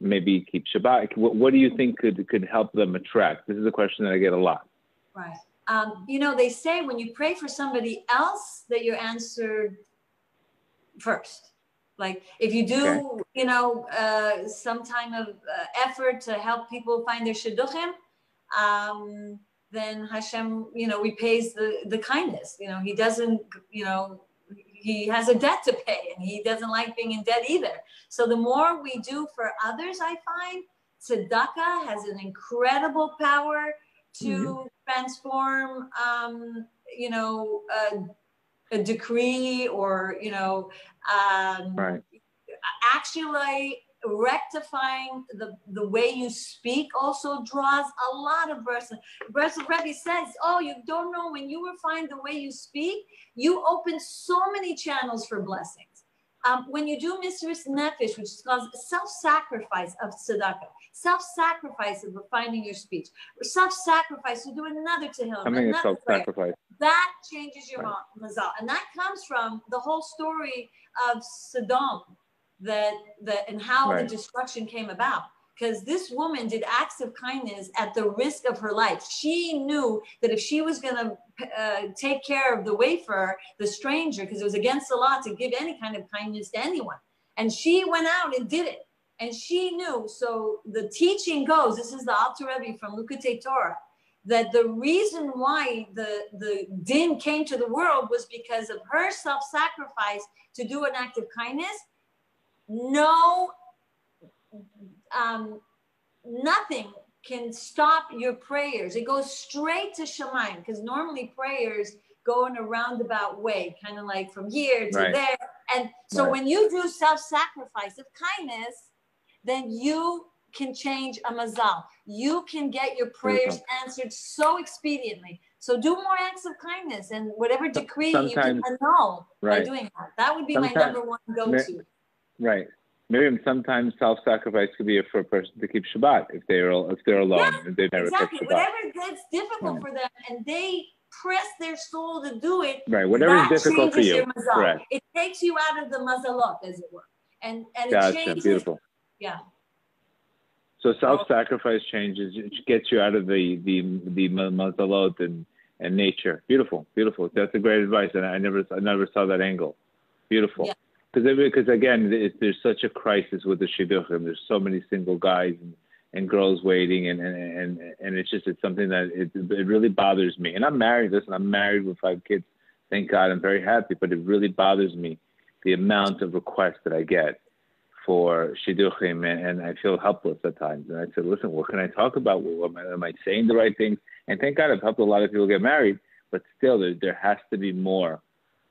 Maybe keep Shabbat. What, what do you think could, could help them attract? This is a question that I get a lot. Right. Um, you know, they say when you pray for somebody else that you're answered first. Like if you do, Okay. you know, uh, some kind of uh, effort to help people find their shidduchim, um, then Hashem, you know, repays the, the kindness. You know, he doesn't, you know, he has a debt to pay and he doesn't like being in debt either. So the more we do for others, I find tzedakah has an incredible power to transform, um, you know, a, a decree or, you know, um, Right. actually rectifying the, the way you speak also draws a lot of blessing. Breslov Rebbe says, oh, you don't know when you refine the way you speak, you open so many channels for blessings. Um, when you do Mesirus Nefesh, which is called self-sacrifice of tzedakah, self-sacrifice of refining your speech, self-sacrifice to do another tehillim, Coming is another prayer, self-sacrifice. that changes your Right. mazal. And that comes from the whole story of Sodom that, that and how Right. the destruction came about. Because this woman did acts of kindness at the risk of her life. She knew that if she was going to uh, take care of the wafer, the stranger, because it was against the law to give any kind of kindness to anyone. And she went out and did it. And she knew. So the teaching goes this is the Alter Rebbe from Likkutei Torah that the reason why the, the din came to the world was because of her self-sacrifice to do an act of kindness. No, um, nothing can stop your prayers. It goes straight to Shamayim because normally prayers go in a roundabout way, kind of like from here to Right. there. And so Right. when you do self-sacrifice of kindness, then you can change a mazal. You can get your prayers answered so expediently. So do more acts of kindness and whatever decree you can Sometimes- annul by doing that. That would be my number one go-to. Right. Miriam, sometimes self-sacrifice could be for a person to keep Shabbat if they're if they're alone and they've never Exactly. Shabbat. Whatever that's difficult Right. for them and they press their soul to do it, Right. Whatever is difficult for you. Correct. It takes you out of the mazalot, as it were. And and it Gotcha. changes Beautiful. yeah. So self-sacrifice changes it gets you out of the the the ma- mazalot and and nature. Beautiful, beautiful. That's a great advice, and I never I never saw that angle. Beautiful. Yeah. Because because again, it, there's such a crisis with the shidduchim. There's so many single guys and, and girls waiting, and, and and and it's just it's something that it it really bothers me. And I'm married. Listen, I'm married with five kids. Thank God, I'm very happy. But it really bothers me the amount of requests that I get for shidduchim, and, and I feel helpless at times. And I said, listen, what can I talk about? What, am, I, am I saying the right things? And thank God I've helped a lot of people get married, but still, there, there has to be more,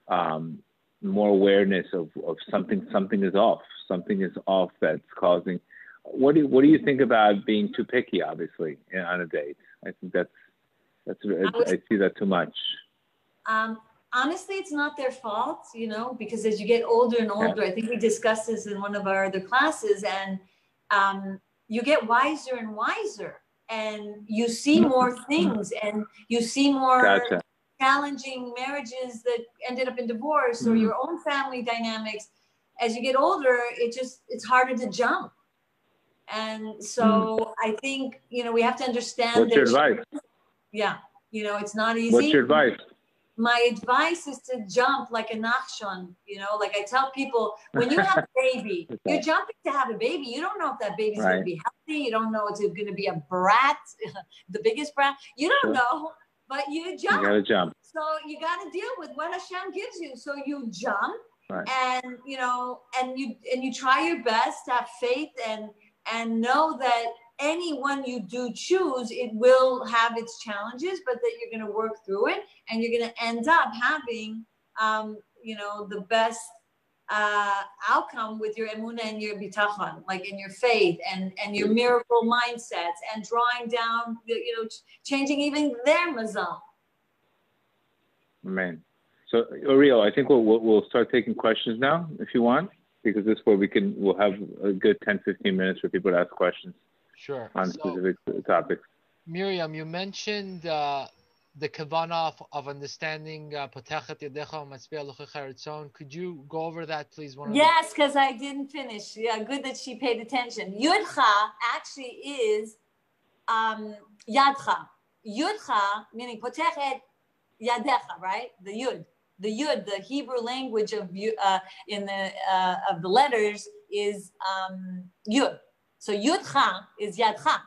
um, more awareness of, of something. Something is off. Something is off that's causing. What do you, What do you think about being too picky? Obviously, on a date, I think that's that's I, I see that too much. Um, honestly, it's not their fault, you know, because as you get older and older, I think we discussed this in one of our other classes, and um, you get wiser and wiser. and you see more things and you see more Gotcha. Challenging marriages that ended up in divorce or Mhm. your own family dynamics as you get older it just it's harder to jump and so i think you know we have to understand. What's your advice? yeah you know it's not easy What's your advice? my advice is to jump like a nachshon. You know, like I tell people, when you have a baby, you're jumping to have a baby. You don't know if that baby's going to be healthy. You don't know it's going to be a brat, the biggest brat. You don't know, but you jump. You gotta jump. So you got to deal with what Hashem gives you. So you jump, Right. and you know, and you and you try your best to have faith and and know that anyone you do choose, it will have its challenges, but that you're going to work through it, and you're going to end up having, um, you know, the best uh, outcome with your emuna and your bitachon, like in your faith and and your miracle mindsets, and drawing down, the, you know, ch- changing even their mazal. Amen. So, Oriel, I think we'll, we'll, we'll start taking questions now, if you want, because this way we can, we'll have a good 10, 15 minutes for people to ask questions Sure. on So, specific topics. Miriam, you mentioned uh, the kavanah of, understanding uh, potechet yadecha. Could you go over that, please? One Yes, because I didn't finish. Yeah, good that she paid attention. Yudcha actually is um, yadcha. Yudcha meaning potechet yadecha, right? The yud. The yud, the Hebrew language of uh, in the uh, of the letters is um, yud. So yudcha is yadcha.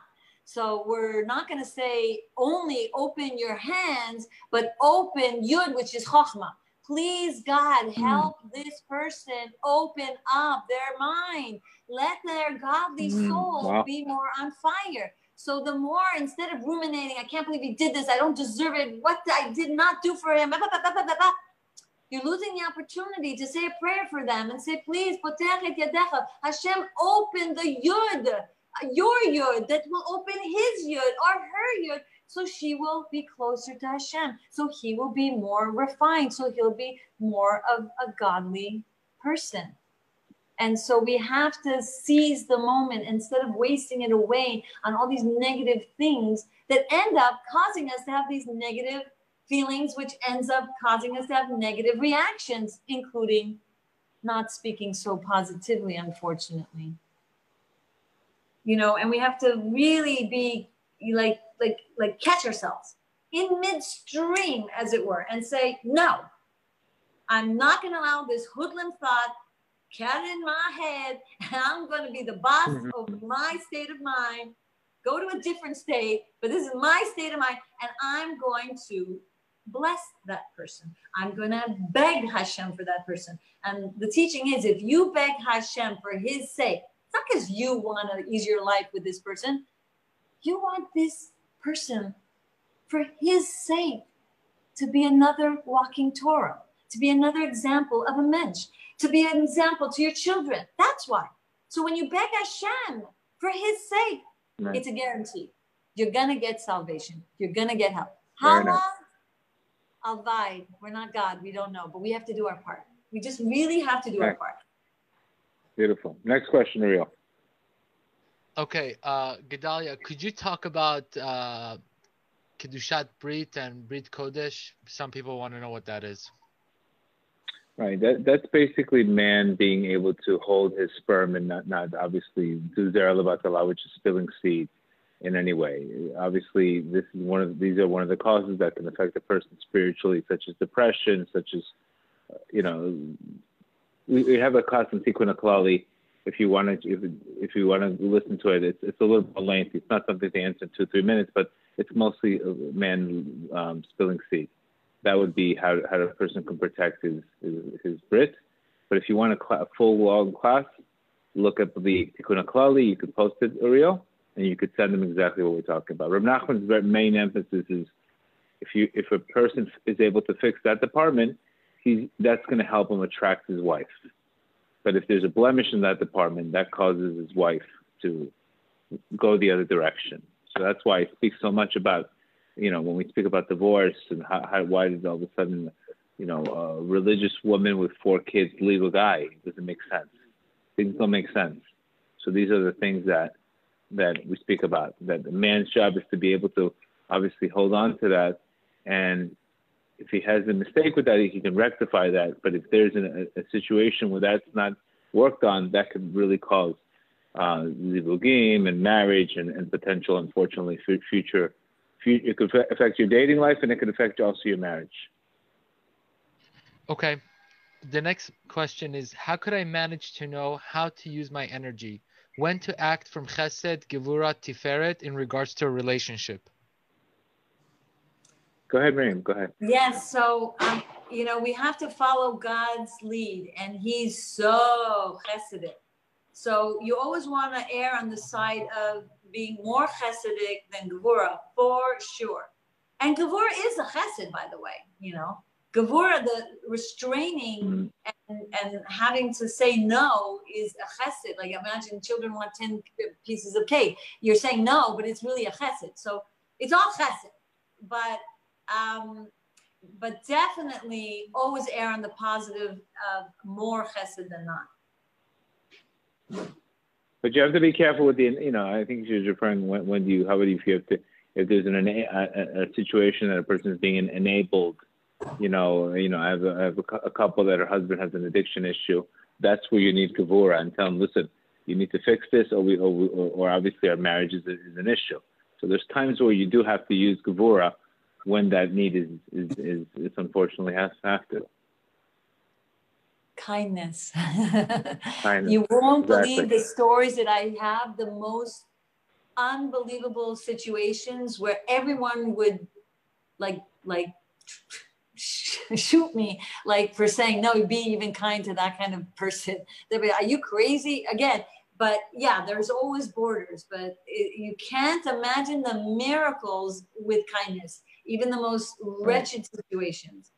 So we're not going to say only open your hands, but open yud, which is chokhmah. Please, God, help this person open up their mind. Let their godly Mm, soul wow. be more on fire. So the more, instead of ruminating, I can't believe he did this, I don't deserve it, what I did not do for him, blah, blah, blah, you're losing the opportunity to say a prayer for them and say, please. Hashem, open the yud, your yud, that will open his yud or her yud, so she will be closer to Hashem. So he will be more refined. So he'll be more of a godly person. And so we have to seize the moment instead of wasting it away on all these negative things that end up causing us to have these negative feelings, which ends up causing us to have negative reactions, including not speaking so positively, unfortunately. You know, and we have to really be like, like, like catch ourselves in midstream, as it were, and say, no, I'm not going to allow this hoodlum thought get in my head, and I'm going to be the boss mm-hmm. of my state of mind. Go to a different state, but this is my state of mind, and I'm going to bless that person. I'm going to beg Hashem for that person. And the teaching is if you beg Hashem for his sake, not because you want ease your life with this person, you want this person for his sake to be another walking Torah, to be another example of a mensch, to be an example to your children. That's why. So when you beg Hashem for his sake, Right. it's a guarantee. You're gonna get salvation. You're gonna get help. How long? Alvide. We're not God. We don't know, but we have to do our part. We just really have to do our part. Beautiful. Next question, Oriel. Okay, uh, Gedalia, could you talk about uh, Kedushat Brit and Brit Kodesh? Some people want to know what that is. Right. That that's basically man being able to hold his sperm and not, not obviously do zerabatallah, which is spilling seed in any way. Obviously, this is one of these are one of the causes that can affect a person spiritually, such as depression, such as you know, we, we have a class in Tikkun HaKlali. If you want to, if, if you want to listen to it, it's it's a little more lengthy. It's not something to answer in two three minutes, but it's mostly a man um, spilling seed that would be how, how a person can protect his, his, his Brit. But if you want a, cl- full long class, look up the Tikkun Klali. You could post it, Uriel, and you could send them exactly what we're talking about. Reb Nachman's main emphasis is if you if a person is able to fix that department, he's that's going to help him attract his wife. But if there's a blemish in that department, that causes his wife to go the other direction. So that's why I speak so much about you know, when we speak about divorce and how, how why did all of a sudden, you know, a religious woman with four kids leave a guy? It doesn't make sense. Things don't make sense. So these are the things that that we speak about. That the man's job is to be able to obviously hold on to that, and if he has a mistake with that, he can rectify that. But if there's an, a, a, situation where that's not worked on, that could really cause uh, zivugim and marriage and, and potential, unfortunately, future, future. It could affect your dating life and it could affect also your marriage. Okay. The next question is How could I manage to know how to use my energy? When to act from chesed, gevura, tiferet in regards to a relationship? Go ahead, Miriam. Go ahead. Yes. So, um, you know, we have to follow God's lead, and He's so chesedic. So you always want to err on the side of being more chesedic than gevura, for sure. And gevura is a chesed, by the way. You know, gevura, the restraining mm-hmm. and, and having to say no is a chesed. Like imagine children want 10 pieces of cake. You're saying no, but it's really a chesed. So it's all chesed. But um, but definitely always err on the positive of more chesed than not. But you have to be careful with the, you know, I think she's referring when, when do you, how would you feel to, if there's an, a, a, situation that a person is being enabled, you know, you know, I have, a, I have a, a couple that her husband has an addiction issue. That's where you need Gevura and tell them, listen, you need to fix this or we, or, or obviously our marriage is, is an issue. So there's times where you do have to use Gevura when that need is is is, is unfortunately has have to. Kindness. Kindness. you won't exactly. believe the stories that I have. The most unbelievable situations where everyone would like like shoot me like for saying no be even kind to that kind of person they'd be are you crazy again but yeah there's always borders but it, you can't imagine the miracles with kindness even the most wretched situations.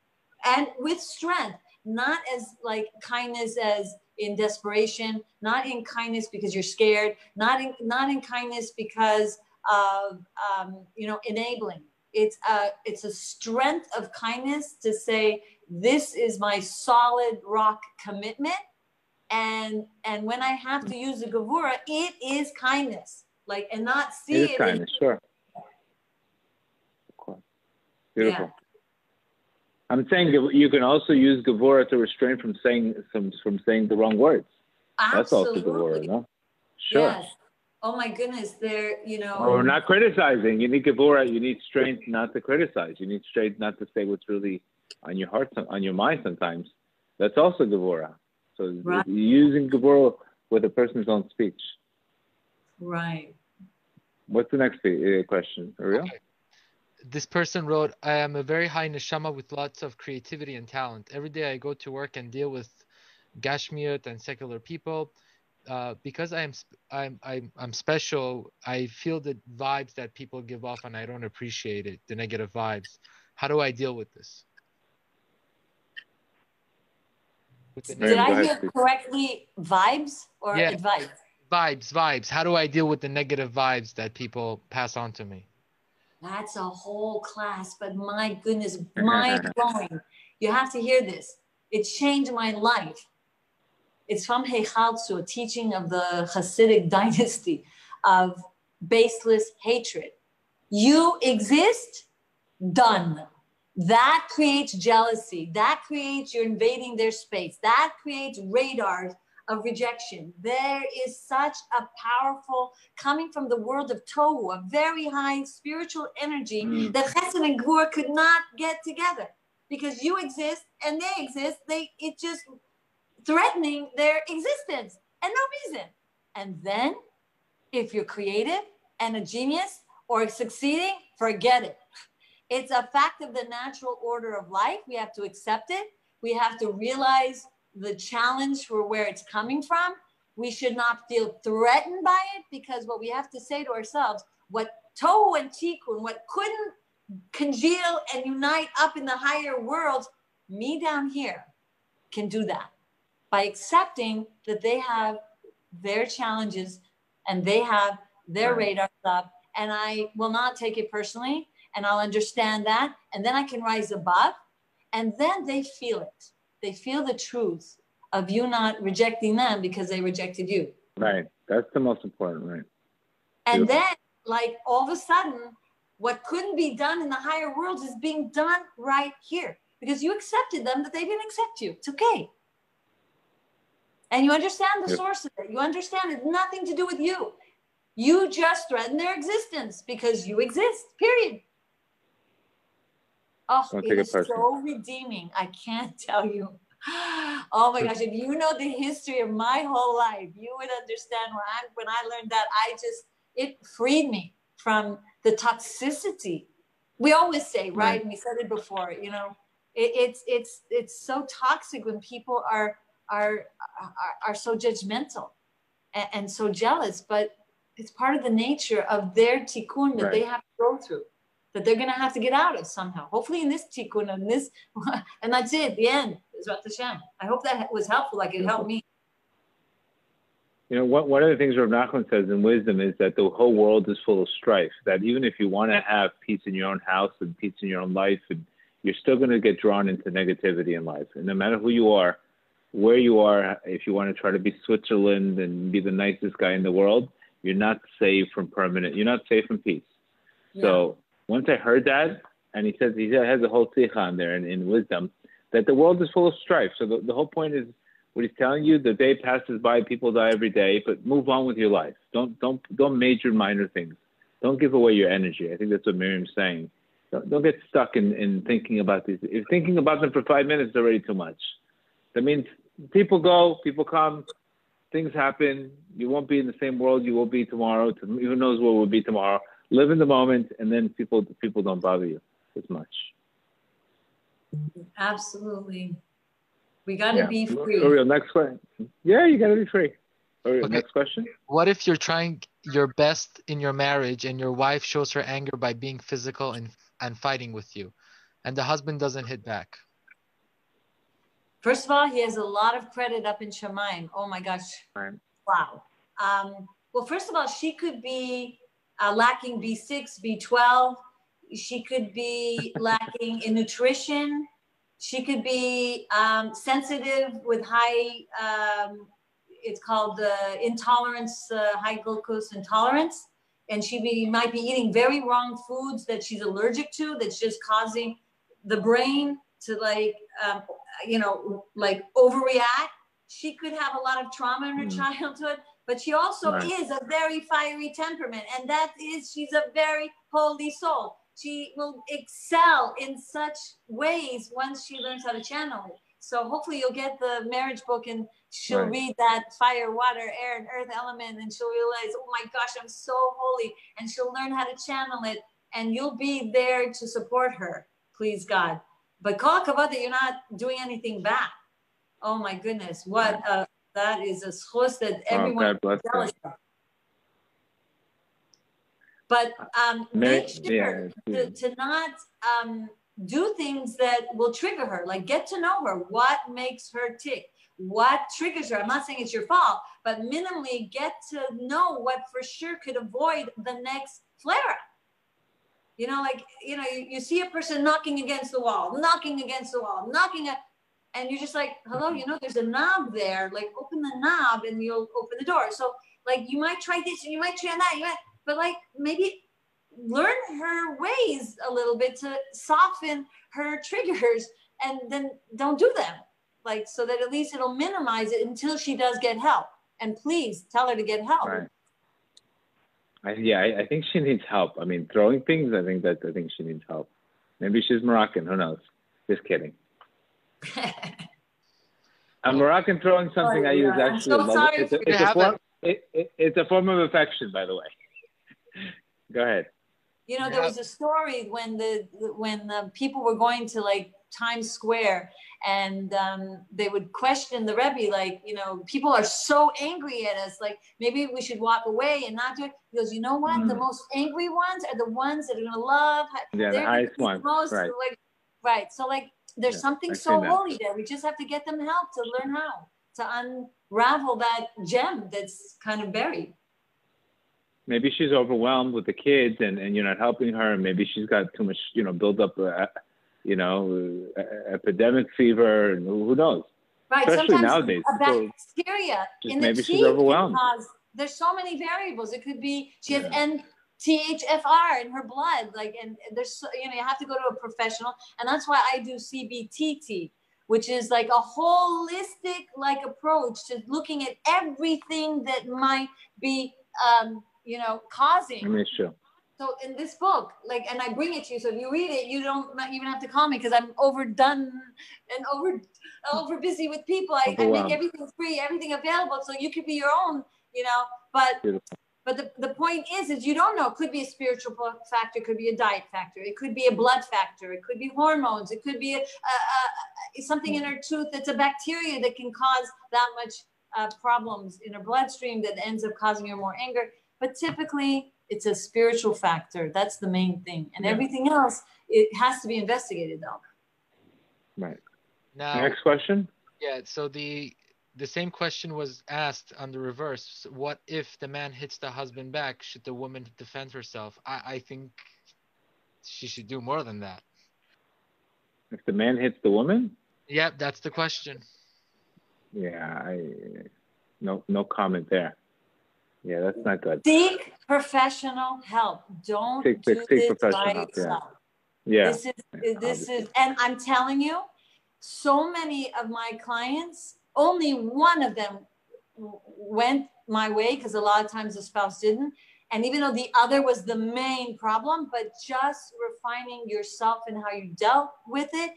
And with strength not as like kindness as in desperation not in kindness because you're scared not in not in kindness because of um, you know enabling. It's a it's a strength of kindness to say this is my solid rock commitment and and when i have to use the gavura it is kindness. Like and not see it, it kindness, sure Beautiful. Yeah. I'm saying you can also use Gevura to restrain from saying from, from saying the wrong words. Absolutely. That's also Gevura, no? Sure. Yes. Oh my goodness, there, you know. Or not criticizing. You need Gevura. You need strength not to criticize. You need strength not to say what's really on your heart, on your mind sometimes. That's also Gevura. So right. using Gevura with a person's own speech. Right. What's the next uh, question, Ariel? Okay this person wrote, I am a very high neshama with lots of creativity and talent. Every day I go to work and deal with gashmiut and secular people. Uh, because I am I'm, I'm I'm special, I feel the vibes that people give off, and I don't appreciate it. The negative vibes. How do I deal with this? With Did I hear correctly? Vibes or yeah. advice? Vibes, vibes. How do I deal with the negative vibes that people pass on to me? That's a whole class, but my goodness, mind blowing. You have to hear this. It changed my life. It's from Heichaltsu, a teaching of the Hasidic dynasty of baseless hatred. You exist, done. That creates jealousy. That creates you're invading their space. That creates radars of rejection. There is such a powerful, coming from the world of Tohu, a very high spiritual energy mm. that Chesed and Gvur could not get together because you exist and they exist. They it just threatening their existence and no reason. And then, if you're creative and a genius or succeeding, forget it. It's a fact of the natural order of life. We have to accept it. We have to realize the challenge for where it's coming from. We should not feel threatened by it because what we have to say to ourselves, what Tohu and Tikkun, what couldn't congeal and unite up in the higher worlds, me down here can do that by accepting that they have their challenges and they have their radars up and I will not take it personally and I'll understand that and then I can rise above and then they feel it they feel the truth of you not rejecting them because they rejected you. Right. That's the most important, right? And then, like, all of a sudden, what couldn't be done in the higher worlds is being done right here because you accepted them, but they didn't accept you. It's okay. And you understand the yep. source of it. You understand it's nothing to do with you. You just threaten their existence because you exist, period. Oh, it is so redeeming. I can't tell you. Oh my gosh, if you know the history of my whole life, you would understand when I when I learned that I just it freed me from the toxicity. We always say, right? right. And we said it before, you know, it, it's it's it's so toxic when people are are are, are so judgmental and, and, so jealous, but it's part of the nature of their tikkun that right. they have to go through that they're going to have to get out of somehow. Hopefully, in this tikkun and this, and that's it. The end is Hashem. I hope that was helpful. Like it helped me. You know, one, one of the things Rav Nachman says in wisdom is that the whole world is full of strife. That even if you want to have peace in your own house and peace in your own life, and you're still going to get drawn into negativity in life. And no matter who you are, where you are, if you want to try to be Switzerland and be the nicest guy in the world, you're not safe from permanent. You're not safe from peace. Yeah. So once I heard that, and he says he has a whole sikha on there in, in wisdom, that the world is full of strife. So the, the whole point is what he's telling you, the day passes by, people die every day, but move on with your life. Don't don't don't major minor things. Don't give away your energy. I think that's what Miriam's saying. Don't, don't get stuck in, in thinking about these. If thinking about them for five minutes is already too much. That means people go, people come, things happen. You won't be in the same world you will be tomorrow. Who knows where we'll be tomorrow? Live in the moment, and then people people don't bother you as much. Absolutely. We got to yeah. be free. Oriel, next question. Yeah, you got to be free. Oriel, okay. next question. What if you're trying your best in your marriage and your wife shows her anger by being physical and, and fighting with you, and the husband doesn't hit back? First of all, he has a lot of credit up in Shamayim. Oh my gosh. Wow. Um, well, first of all, she could be uh, lacking B6, B12. She could be lacking in nutrition. She could be um, sensitive with high, um, it's called uh, intolerance, uh, high glucose intolerance. And she be, might be eating very wrong foods that she's allergic to, that's just causing the brain to like, um, you know, like overreact. She could have a lot of trauma in her mm. childhood, but she also right. is a very fiery temperament. And that is, she's a very holy soul she will excel in such ways once she learns how to channel it. So hopefully you'll get the marriage book and she'll right. read that fire, water, air, and earth element and she'll realize, oh my gosh, I'm so holy. And she'll learn how to channel it and you'll be there to support her, please God. But call that you're not doing anything bad. Oh my goodness, what a, that is a zchus that everyone oh, of but um, make sure yeah, to, to not um, do things that will trigger her. Like get to know her. What makes her tick? What triggers her? I'm not saying it's your fault, but minimally get to know what for sure could avoid the next flare up. You know, like, you know, you, you see a person knocking against the wall, knocking against the wall, knocking at, and you're just like, hello, you know, there's a knob there. Like, open the knob and you'll open the door. So, like, you might try this and you might try that. You might, but like maybe learn her ways a little bit to soften her triggers and then don't do them like so that at least it'll minimize it until she does get help and please tell her to get help right. I, yeah I, I, think she needs help i mean throwing things i think that i think she needs help maybe she's moroccan who knows just kidding a moroccan throwing something oh, i use actually so it's, a, it's, a form, it, it, it's a form of affection by the way Go ahead. You know, there was a story when the when the people were going to like Times Square and um, they would question the Rebbe, like, you know, people are so angry at us, like maybe we should walk away and not do it. He goes, you know what? Mm-hmm. The most angry ones are the ones that are gonna love. Yeah, They're the highest ones. Most, right. Like, right. So like, there's yeah, something so holy there. We just have to get them help to learn how to unravel that gem that's kind of buried. Maybe she's overwhelmed with the kids and, and you're not helping her. And maybe she's got too much you know build up uh, you know uh, epidemic fever and who knows? Right especially Sometimes nowadays a bacteria in the maybe she's overwhelmed. cause there's so many variables. It could be she has M THFR in her blood, like, and there's so, you know you have to go to a professional, and that's why I do CBTT, which is like a holistic like approach to looking at everything that might be um, you know causing. An issue. So in this book, like, and I bring it to you. So if you read it, you don't even have to call me because I'm overdone and over over busy with people. I, I make everything free, everything available, so you could be your own, you know. But Beautiful. But the, the point is, is you don't know. It could be a spiritual factor, it could be a diet factor, it could be a blood factor, it could be hormones, it could be a, a, a something in her tooth that's a bacteria that can cause that much uh, problems in her bloodstream that ends up causing her more anger. But typically, it's a spiritual factor. That's the main thing. And yeah. everything else, it has to be investigated though. Right. Now, next question. Yeah. So the the same question was asked on the reverse. What if the man hits the husband back? Should the woman defend herself? I, I think she should do more than that. If the man hits the woman? Yep, that's the question. Yeah, I no no comment there. Yeah, that's not good. Seek professional help. Don't seek, do seek this by help, yourself. Yeah. yeah. This is this is and I'm telling you, so many of my clients, only one of them went my way because a lot of times the spouse didn't. And even though the other was the main problem, but just refining yourself and how you dealt with it,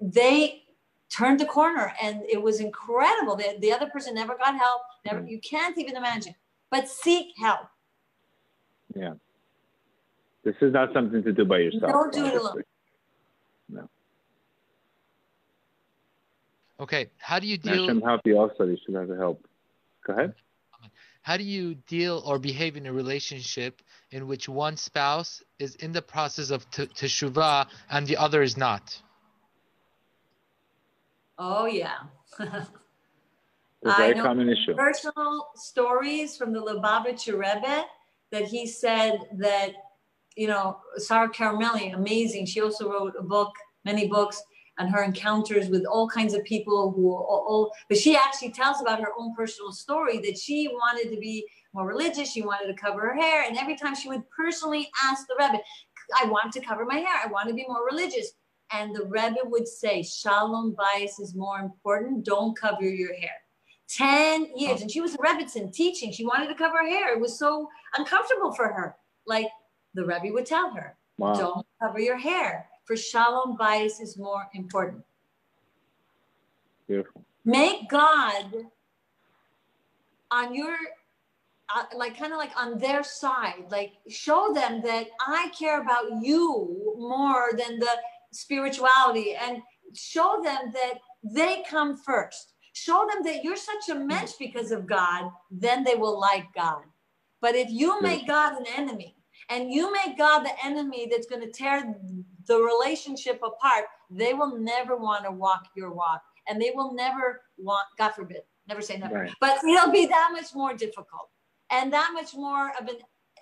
they turned the corner and it was incredible. The, the other person never got help. Never, mm. you can't even imagine but seek help. Yeah. This is not something to do by yourself. Don't do it alone. No. Okay. How do you deal? Hashem help you also. You should have help. Go ahead. How do you deal or behave in a relationship in which one spouse is in the process of t- teshuvah and the other is not? Oh yeah. a very common issue. Personal stories from the Lubavitcher Rebbe that he said that, you know, Sarah Karmely, amazing. She also wrote a book, many books on her encounters with all kinds of people who all, all, but she actually tells about her own personal story that she wanted to be more religious. She wanted to cover her hair. And every time she would personally ask the Rebbe, I want to cover my hair. I want to be more religious. And the Rebbe would say, Shalom bayis is more important. Don't cover your hair. 10 years. And she was in Rebbitzin teaching. She wanted to cover her hair. It was so uncomfortable for her. Like the Rebbe would tell her, wow. don't cover your hair. For shalom bayis is more important. Beautiful. Make God on your, uh, like kind of like on their side, like show them that I care about you more than the spirituality and show them that they come first Show them that you're such a mensch because of God, then they will like God. But if you make God an enemy and you make God the enemy that's going to tear the relationship apart, they will never want to walk your walk and they will never want, God forbid, never say never, right. but it'll be that much more difficult and that much more of an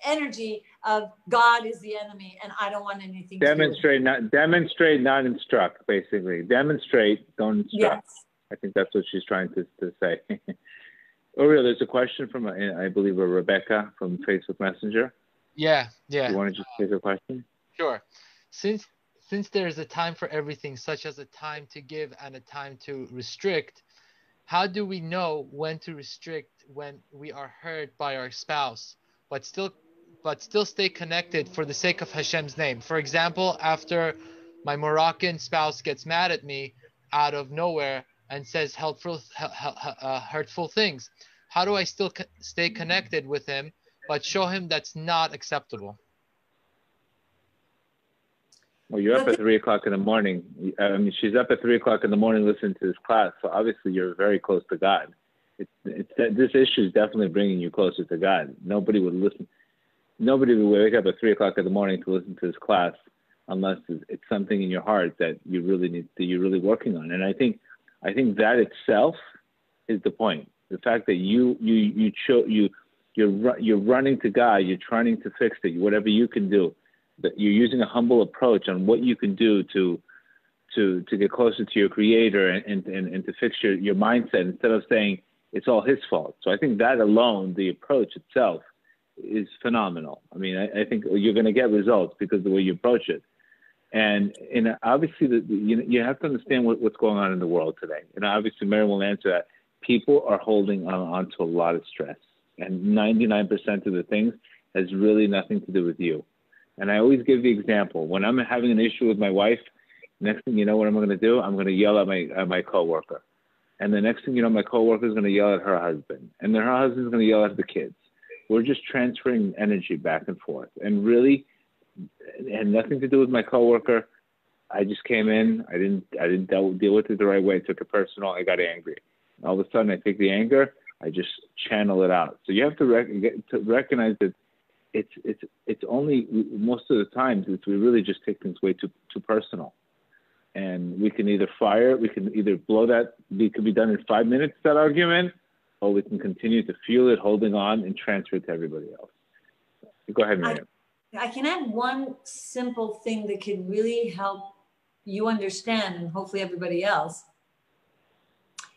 energy of God is the enemy and I don't want anything demonstrate not demonstrate not instruct basically demonstrate don't instruct yes. I think that's what she's trying to, to say. Oriel, there's a question from, I believe, a Rebecca from Facebook Messenger. Yeah, yeah. You want to just take a question? Sure. Since since there is a time for everything, such as a time to give and a time to restrict, how do we know when to restrict when we are hurt by our spouse, but still but still stay connected for the sake of Hashem's name? For example, after my Moroccan spouse gets mad at me out of nowhere, and says helpful, uh, hurtful things? How do I still co- stay connected with him, but show him that's not acceptable? Well, you're up at three o'clock in the morning. I mean, she's up at three o'clock in the morning listening to this class. So obviously, you're very close to God. It's, it's this issue is definitely bringing you closer to God. Nobody would listen. Nobody would wake up at three o'clock in the morning to listen to this class unless it's something in your heart that you really need that you're really working on. And I think I think that itself is the point. The fact that you you you cho- you you're you're running to God, you're trying to fix it, whatever you can do. You're using a humble approach on what you can do to to to get closer to your Creator and and, and, to fix your, your mindset instead of saying it's all his fault. So I think that alone, the approach itself, is phenomenal. I mean, I, I think you're going to get results because of the way you approach it. And and obviously, the, you you have to understand what, what's going on in the world today. And obviously, Mary will answer that. People are holding on, on to a lot of stress, and 99% of the things has really nothing to do with you. And I always give the example when I'm having an issue with my wife. Next thing you know, what am I going to do? I'm going to yell at my at my coworker, and the next thing you know, my coworker is going to yell at her husband, and then her husband is going to yell at the kids. We're just transferring energy back and forth, and really, had nothing to do with my coworker. I just came in. I didn't. I didn't deal, deal with it the right way. I took it personal. I got angry. All of a sudden, I take the anger. I just channel it out. So you have to, rec- get, to recognize that it's it's it's only most of the times it's we really just take things way too too personal, and we can either fire, we can either blow that. It could be done in five minutes that argument, or we can continue to fuel it, holding on, and transfer it to everybody else. Go ahead, Miriam. I, I can add one simple thing that could really help you understand, and hopefully everybody else,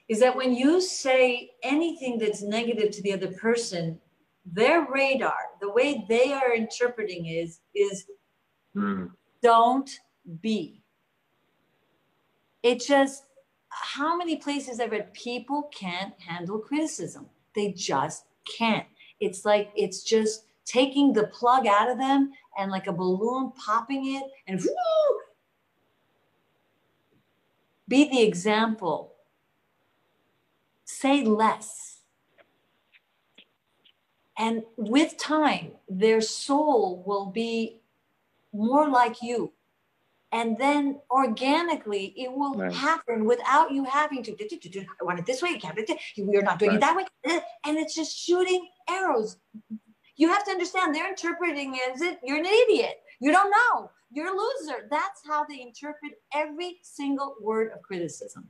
is that when you say anything that's negative to the other person, their radar, the way they are interpreting is, is mm. don't be. It just, how many places I've read, people can't handle criticism. They just can't. It's like, it's just taking the plug out of them and like a balloon popping it and whoo, be the example. Say less and with time, their soul will be more like you. And then organically, it will right. happen without you having to. I want it this way. We're not doing right. it that way. And it's just shooting arrows. You have to understand they're interpreting as it you're an idiot. You don't know. You're a loser. That's how they interpret every single word of criticism.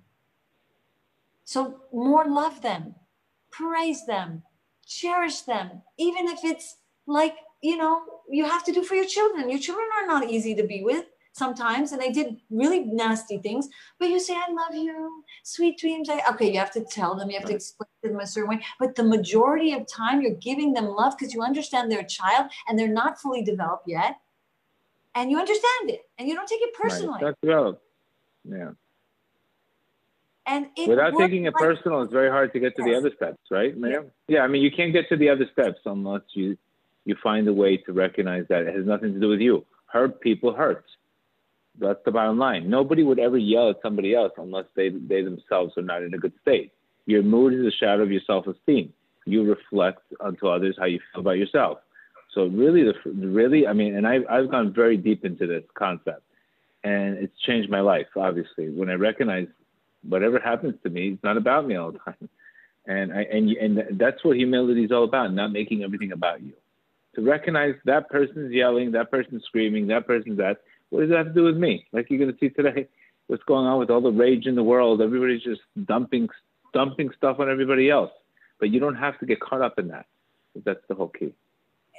So more love them, praise them, cherish them, even if it's like, you know, you have to do for your children. Your children are not easy to be with sometimes, and they did really nasty things, but you say, I love you, sweet dreams. I, okay, you have to tell them, you have to explain to them a certain way, but the majority of time you're giving them love because you understand they're a child and they're not fully developed yet. And you understand it and you don't take it personally. Right. That's developed. Yeah. And without taking it like, personal, it's very hard to get to yes. the other steps, right? Yeah. yeah, I mean, you can't get to the other steps unless you you find a way to recognize that it has nothing to do with you. Hurt people hurt. That's the bottom line. Nobody would ever yell at somebody else unless they they themselves are not in a good state. Your mood is a shadow of your self-esteem. You reflect onto others how you feel about yourself. So really, the really, I mean, and I've I've gone very deep into this concept, and it's changed my life. Obviously, when I recognize whatever happens to me, it's not about me all the time. And I, and and that's what humility is all about, not making everything about you. To recognize that person's yelling, that person's screaming, that person's that. What does that have to do with me? Like you're going to see today, what's going on with all the rage in the world? Everybody's just dumping dumping stuff on everybody else. But you don't have to get caught up in that. That's the whole key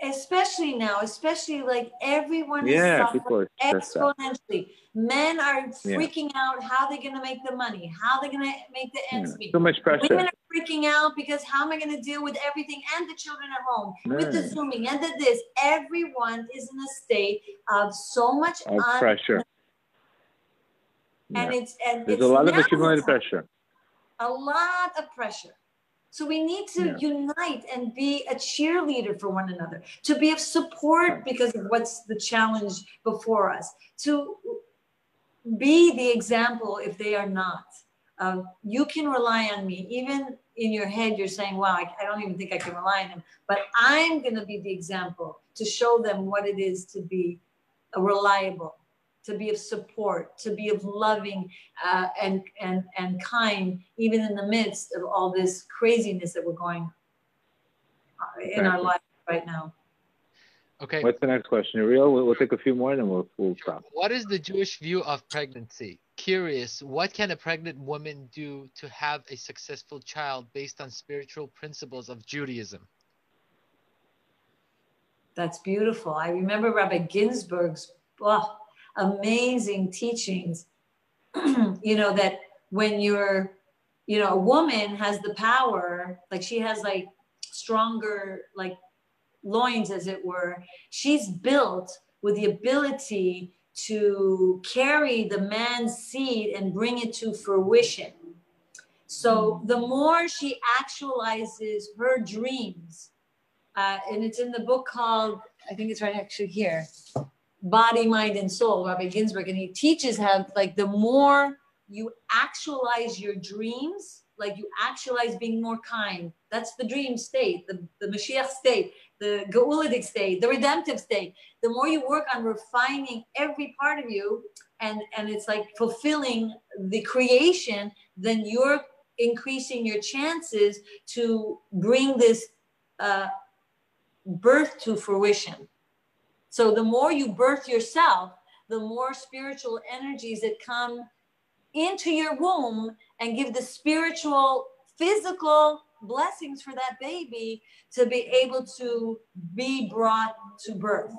especially now, especially like everyone yeah, is suffering exponentially. Men are freaking yeah. out how they're going to make the money, how they're going to make the ends yeah. meet. So much pressure. Women are freaking out because how am I going to deal with everything and the children at home, with the zooming and the this. Everyone is in a state of so much of pressure. And it's and there's it's a lot of accumulated pressure. A lot of pressure. So we need to yeah. unite and be a cheerleader for one another, to be of support because of what's the challenge before us, to be the example if they are not. Um, you can rely on me. Even in your head, you're saying, wow, I, I don't even think I can rely on him. But I'm going to be the example to show them what it is to be reliable to be of support, to be of loving uh, and, and, and kind, even in the midst of all this craziness that we're going uh, in our life right now. Okay. What's the next question, Ariel? We'll, we'll take a few more and then we'll, we'll stop. What is the Jewish view of pregnancy? Curious, what can a pregnant woman do to have a successful child based on spiritual principles of Judaism? That's beautiful. I remember Rabbi Ginsburgh's, oh, amazing teachings, you know, that when you're you know, a woman has the power, like she has like stronger, like loins, as it were. She's built with the ability to carry the man's seed and bring it to fruition. So the more she actualizes her dreams, uh, and it's in the book called, I think it's right actually here, Body, Mind, and Soul, Rabbi Ginsburgh, and he teaches how like the more you actualize your dreams, like you actualize being more kind. That's the dream state, the, the Mashiach state, the Geulitic state, the redemptive state. The more you work on refining every part of you, and, and it's like fulfilling the creation, then you're increasing your chances to bring this uh, birth to fruition. So the more you birth yourself, the more spiritual energies that come into your womb and give the spiritual, physical blessings for that baby to be able to be brought to birth.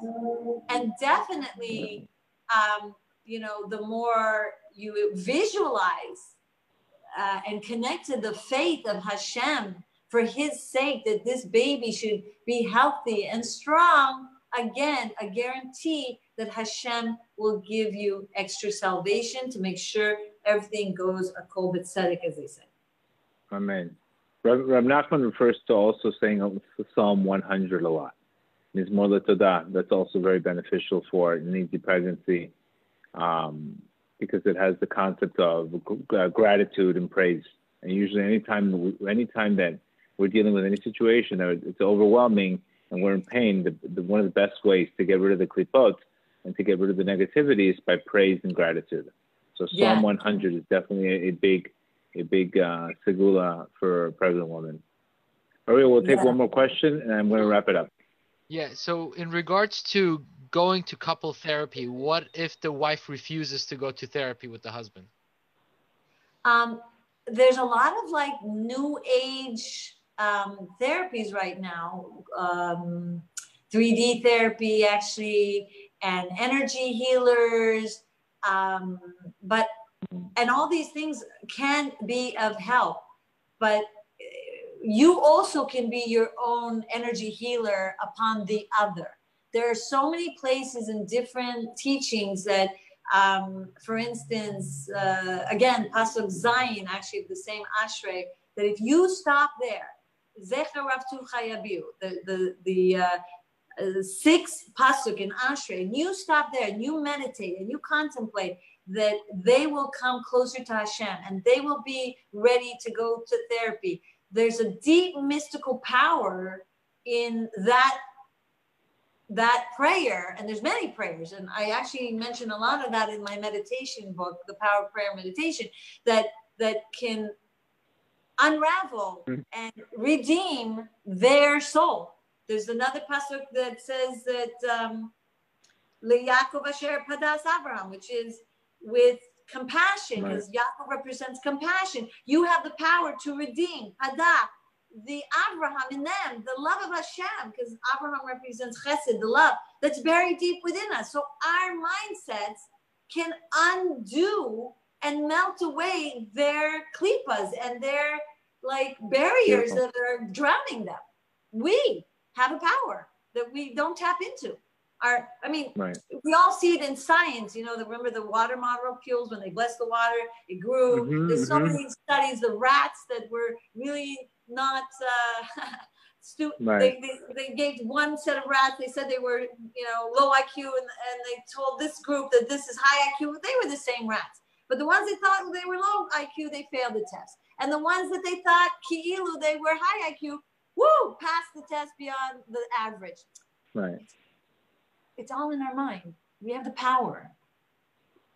And definitely, um, you know, the more you visualize uh, and connect to the faith of Hashem for his sake that this baby should be healthy and strong, again, a guarantee that Hashem will give you extra salvation to make sure everything goes a kol tzedek, as they say. Amen. Rab, Nachman refers to also saying Psalm 100 a lot. Mizmor Todah. That's also very beneficial for an easy pregnancy um, because it has the concept of uh, gratitude and praise. And usually, anytime anytime that we're dealing with any situation it's overwhelming and we're in pain, the, the, one of the best ways to get rid of the klipot and to get rid of the negativity is by praise and gratitude. So Psalm yeah. 100 is definitely a, a big, a big uh, segula for a pregnant woman. All right, we'll take yeah. one more question and I'm going to wrap it up. Yeah. So in regards to going to couple therapy, what if the wife refuses to go to therapy with the husband? Um, there's a lot of like new age um, therapies right now. Um, 3D therapy, actually, and energy healers, um, but and all these things can be of help but you also can be your own energy healer upon the other there are so many places and different teachings that um, for instance uh, again pasuk zayin actually the same ashrei that if you stop there the the the uh, uh, six pasuk in Ashrei, and you stop there and you meditate and you contemplate that they will come closer to Hashem and they will be ready to go to therapy. There's a deep mystical power in that that prayer and there's many prayers and i actually mention a lot of that in my meditation book the power of prayer meditation that that can unravel mm. and redeem their soul there's another pasuk that says that um, Yaakov Asher Padas Abraham, which is with compassion, because right. Yaakov represents compassion. You have the power to redeem Padah, the Abraham in them, the love of Hashem, because Abraham represents Chesed, the love that's buried deep within us. So our mindsets can undo and melt away their klipas and their like barriers Beautiful. that are drowning them. We have a power that we don't tap into. Our, I mean, right. we all see it in science. You know, the, remember the water molecules when they blessed the water, it grew. Mm-hmm, There's so mm-hmm. many studies. The rats that were really not. Uh, stu- right. they, they, they gave one set of rats. They said they were, you know, low IQ, and, and they told this group that this is high IQ. They were the same rats. But the ones that thought they were low IQ, they failed the test. And the ones that they thought ki'ilu, they were high IQ, woo, passed the test beyond the average. Right. It's all in our mind. We have the power.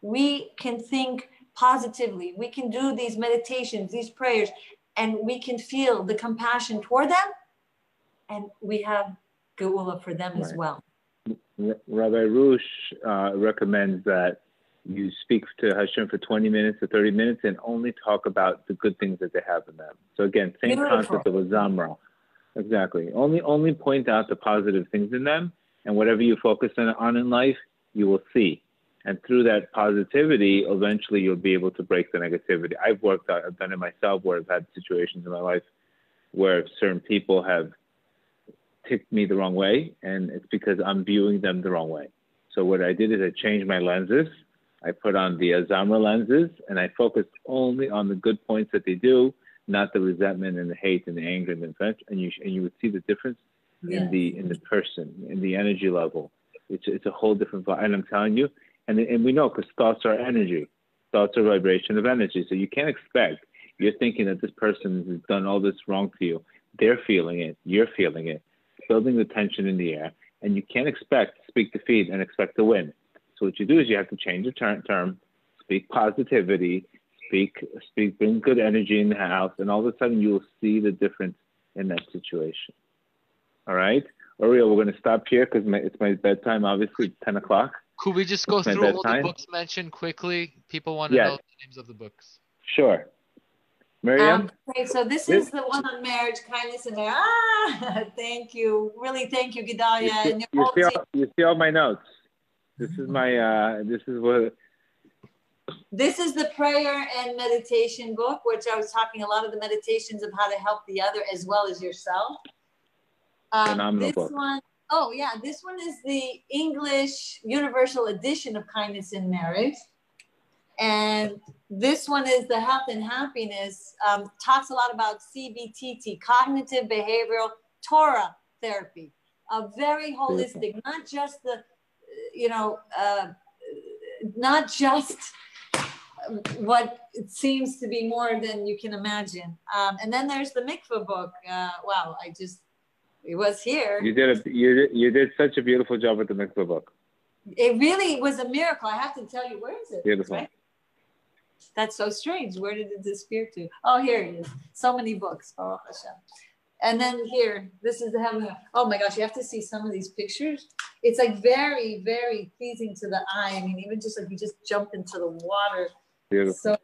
We can think positively. We can do these meditations, these prayers, and we can feel the compassion toward them. And we have geula for them right. as well. Rabbi Arush uh, recommends that you speak to Hashem for 20 minutes or 30 minutes and only talk about the good things that they have in them. So again, same Beautiful. concept of Azamra. Exactly. Only only point out the positive things in them, and whatever you focus on in life, you will see. And through that positivity, eventually you'll be able to break the negativity. I've worked out, I've done it myself where I've had situations in my life where certain people have ticked me the wrong way, and it's because I'm viewing them the wrong way. So what I did is I changed my lenses. I put on the Azamra lenses, and I focused only on the good points that they do, not the resentment and the hate and the anger and the offense. And you and you would see the difference yes. in the in the person, in the energy level. It's it's a whole different vibe. And I'm telling you, and and we know because thoughts are energy, thoughts are vibration of energy. So you can't expect you're thinking that this person has done all this wrong to you. They're feeling it. You're feeling it. Building the tension in the air, and you can't expect to speak defeat and expect to win. So what you do is you have to change the term, term speak positivity, speak speak bring good energy in the house, and all of a sudden you will see the difference in that situation. All right, Oriel, we're going to stop here because it's my bedtime. Obviously, ten o'clock. Could we just go through all the books mentioned quickly? People want to yes. know the names of the books. Sure. Miriam? Um, okay, so this, this, is the one on marriage, kindness, and marriage. Ah, thank you. Really, thank you, Gedalia. You, you, see, all, you see all my notes. This is my, uh, this is what. This is the prayer and meditation book, which I was talking a lot of the meditations of how to help the other as well as yourself. Um, Phenomenal this book. one, oh yeah, this one is the English Universal Edition of Kindness in Marriage. And this one is the health and happiness, um, talks a lot about CBTT, cognitive behavioral Torah therapy, a very holistic, not just the, you know, uh, not just what it seems to be more than you can imagine. Um, and then there's the mikvah book. Uh, wow, I just, it was here. You did a, you did, you did such a beautiful job with the mikvah book. It really was a miracle. I have to tell you, where is it? Beautiful. Right? That's so strange. Where did it disappear to? Oh, here it is. So many books. Oh, Hashem. And then here, this is the heaven. Oh my gosh, you have to see some of these pictures. It's like very, very pleasing to the eye. I mean, even just like you just jump into the water. Beautiful. So,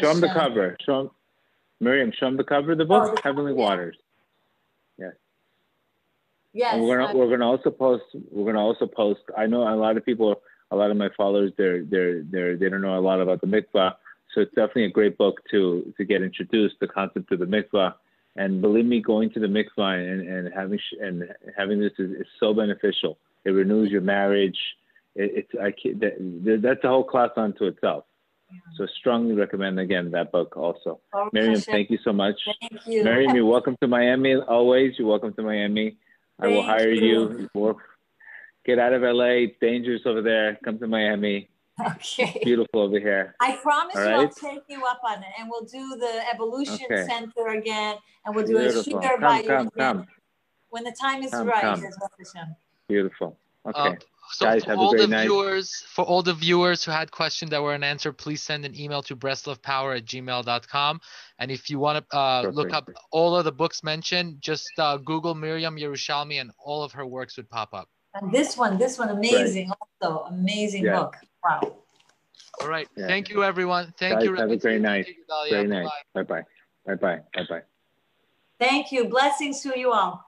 show them the cover. Show them, Miriam, show them the cover of the book, oh, the Heavenly yeah. Waters. Yes. Yes. And we're gonna we're gonna also post we're gonna also post. I know a lot of people, a lot of my followers, they're they're they're they don't know a lot about the mikvah. So it's definitely a great book to to get introduced the concept of the mikvah. And believe me, going to the mikvah and, and having and having this is, is so beneficial. It renews your marriage. It, it's I that, that's a whole class unto itself. Yeah. So strongly recommend again that book also. Oh, Miriam, thank you so much. Thank you. Miriam, you're welcome to Miami always. You're welcome to Miami. I will hire you. you. Get out of LA. It's dangerous over there. Come to Miami. Okay. Beautiful over here. I promise you I'll take you up on it and we'll do the evolution okay. center again and we'll do Beautiful. a sugar by come, come. when the time is come, right. Come. Beautiful. Okay. Um, so Guys, for all the night. viewers, for all the viewers who had questions that were unanswered, please send an email to breslovpower at gmail.com. And if you want to uh, look up all of the books mentioned, just uh, Google Miriam Yerushalmi and all of her works would pop up. And this one, this one, amazing, right. also amazing yeah. book. Wow. All right. Yeah. Thank you, everyone. Thank Guys, you. Have a great night. Great night. Bye bye. Bye bye. Bye bye. Thank you. Blessings to you all.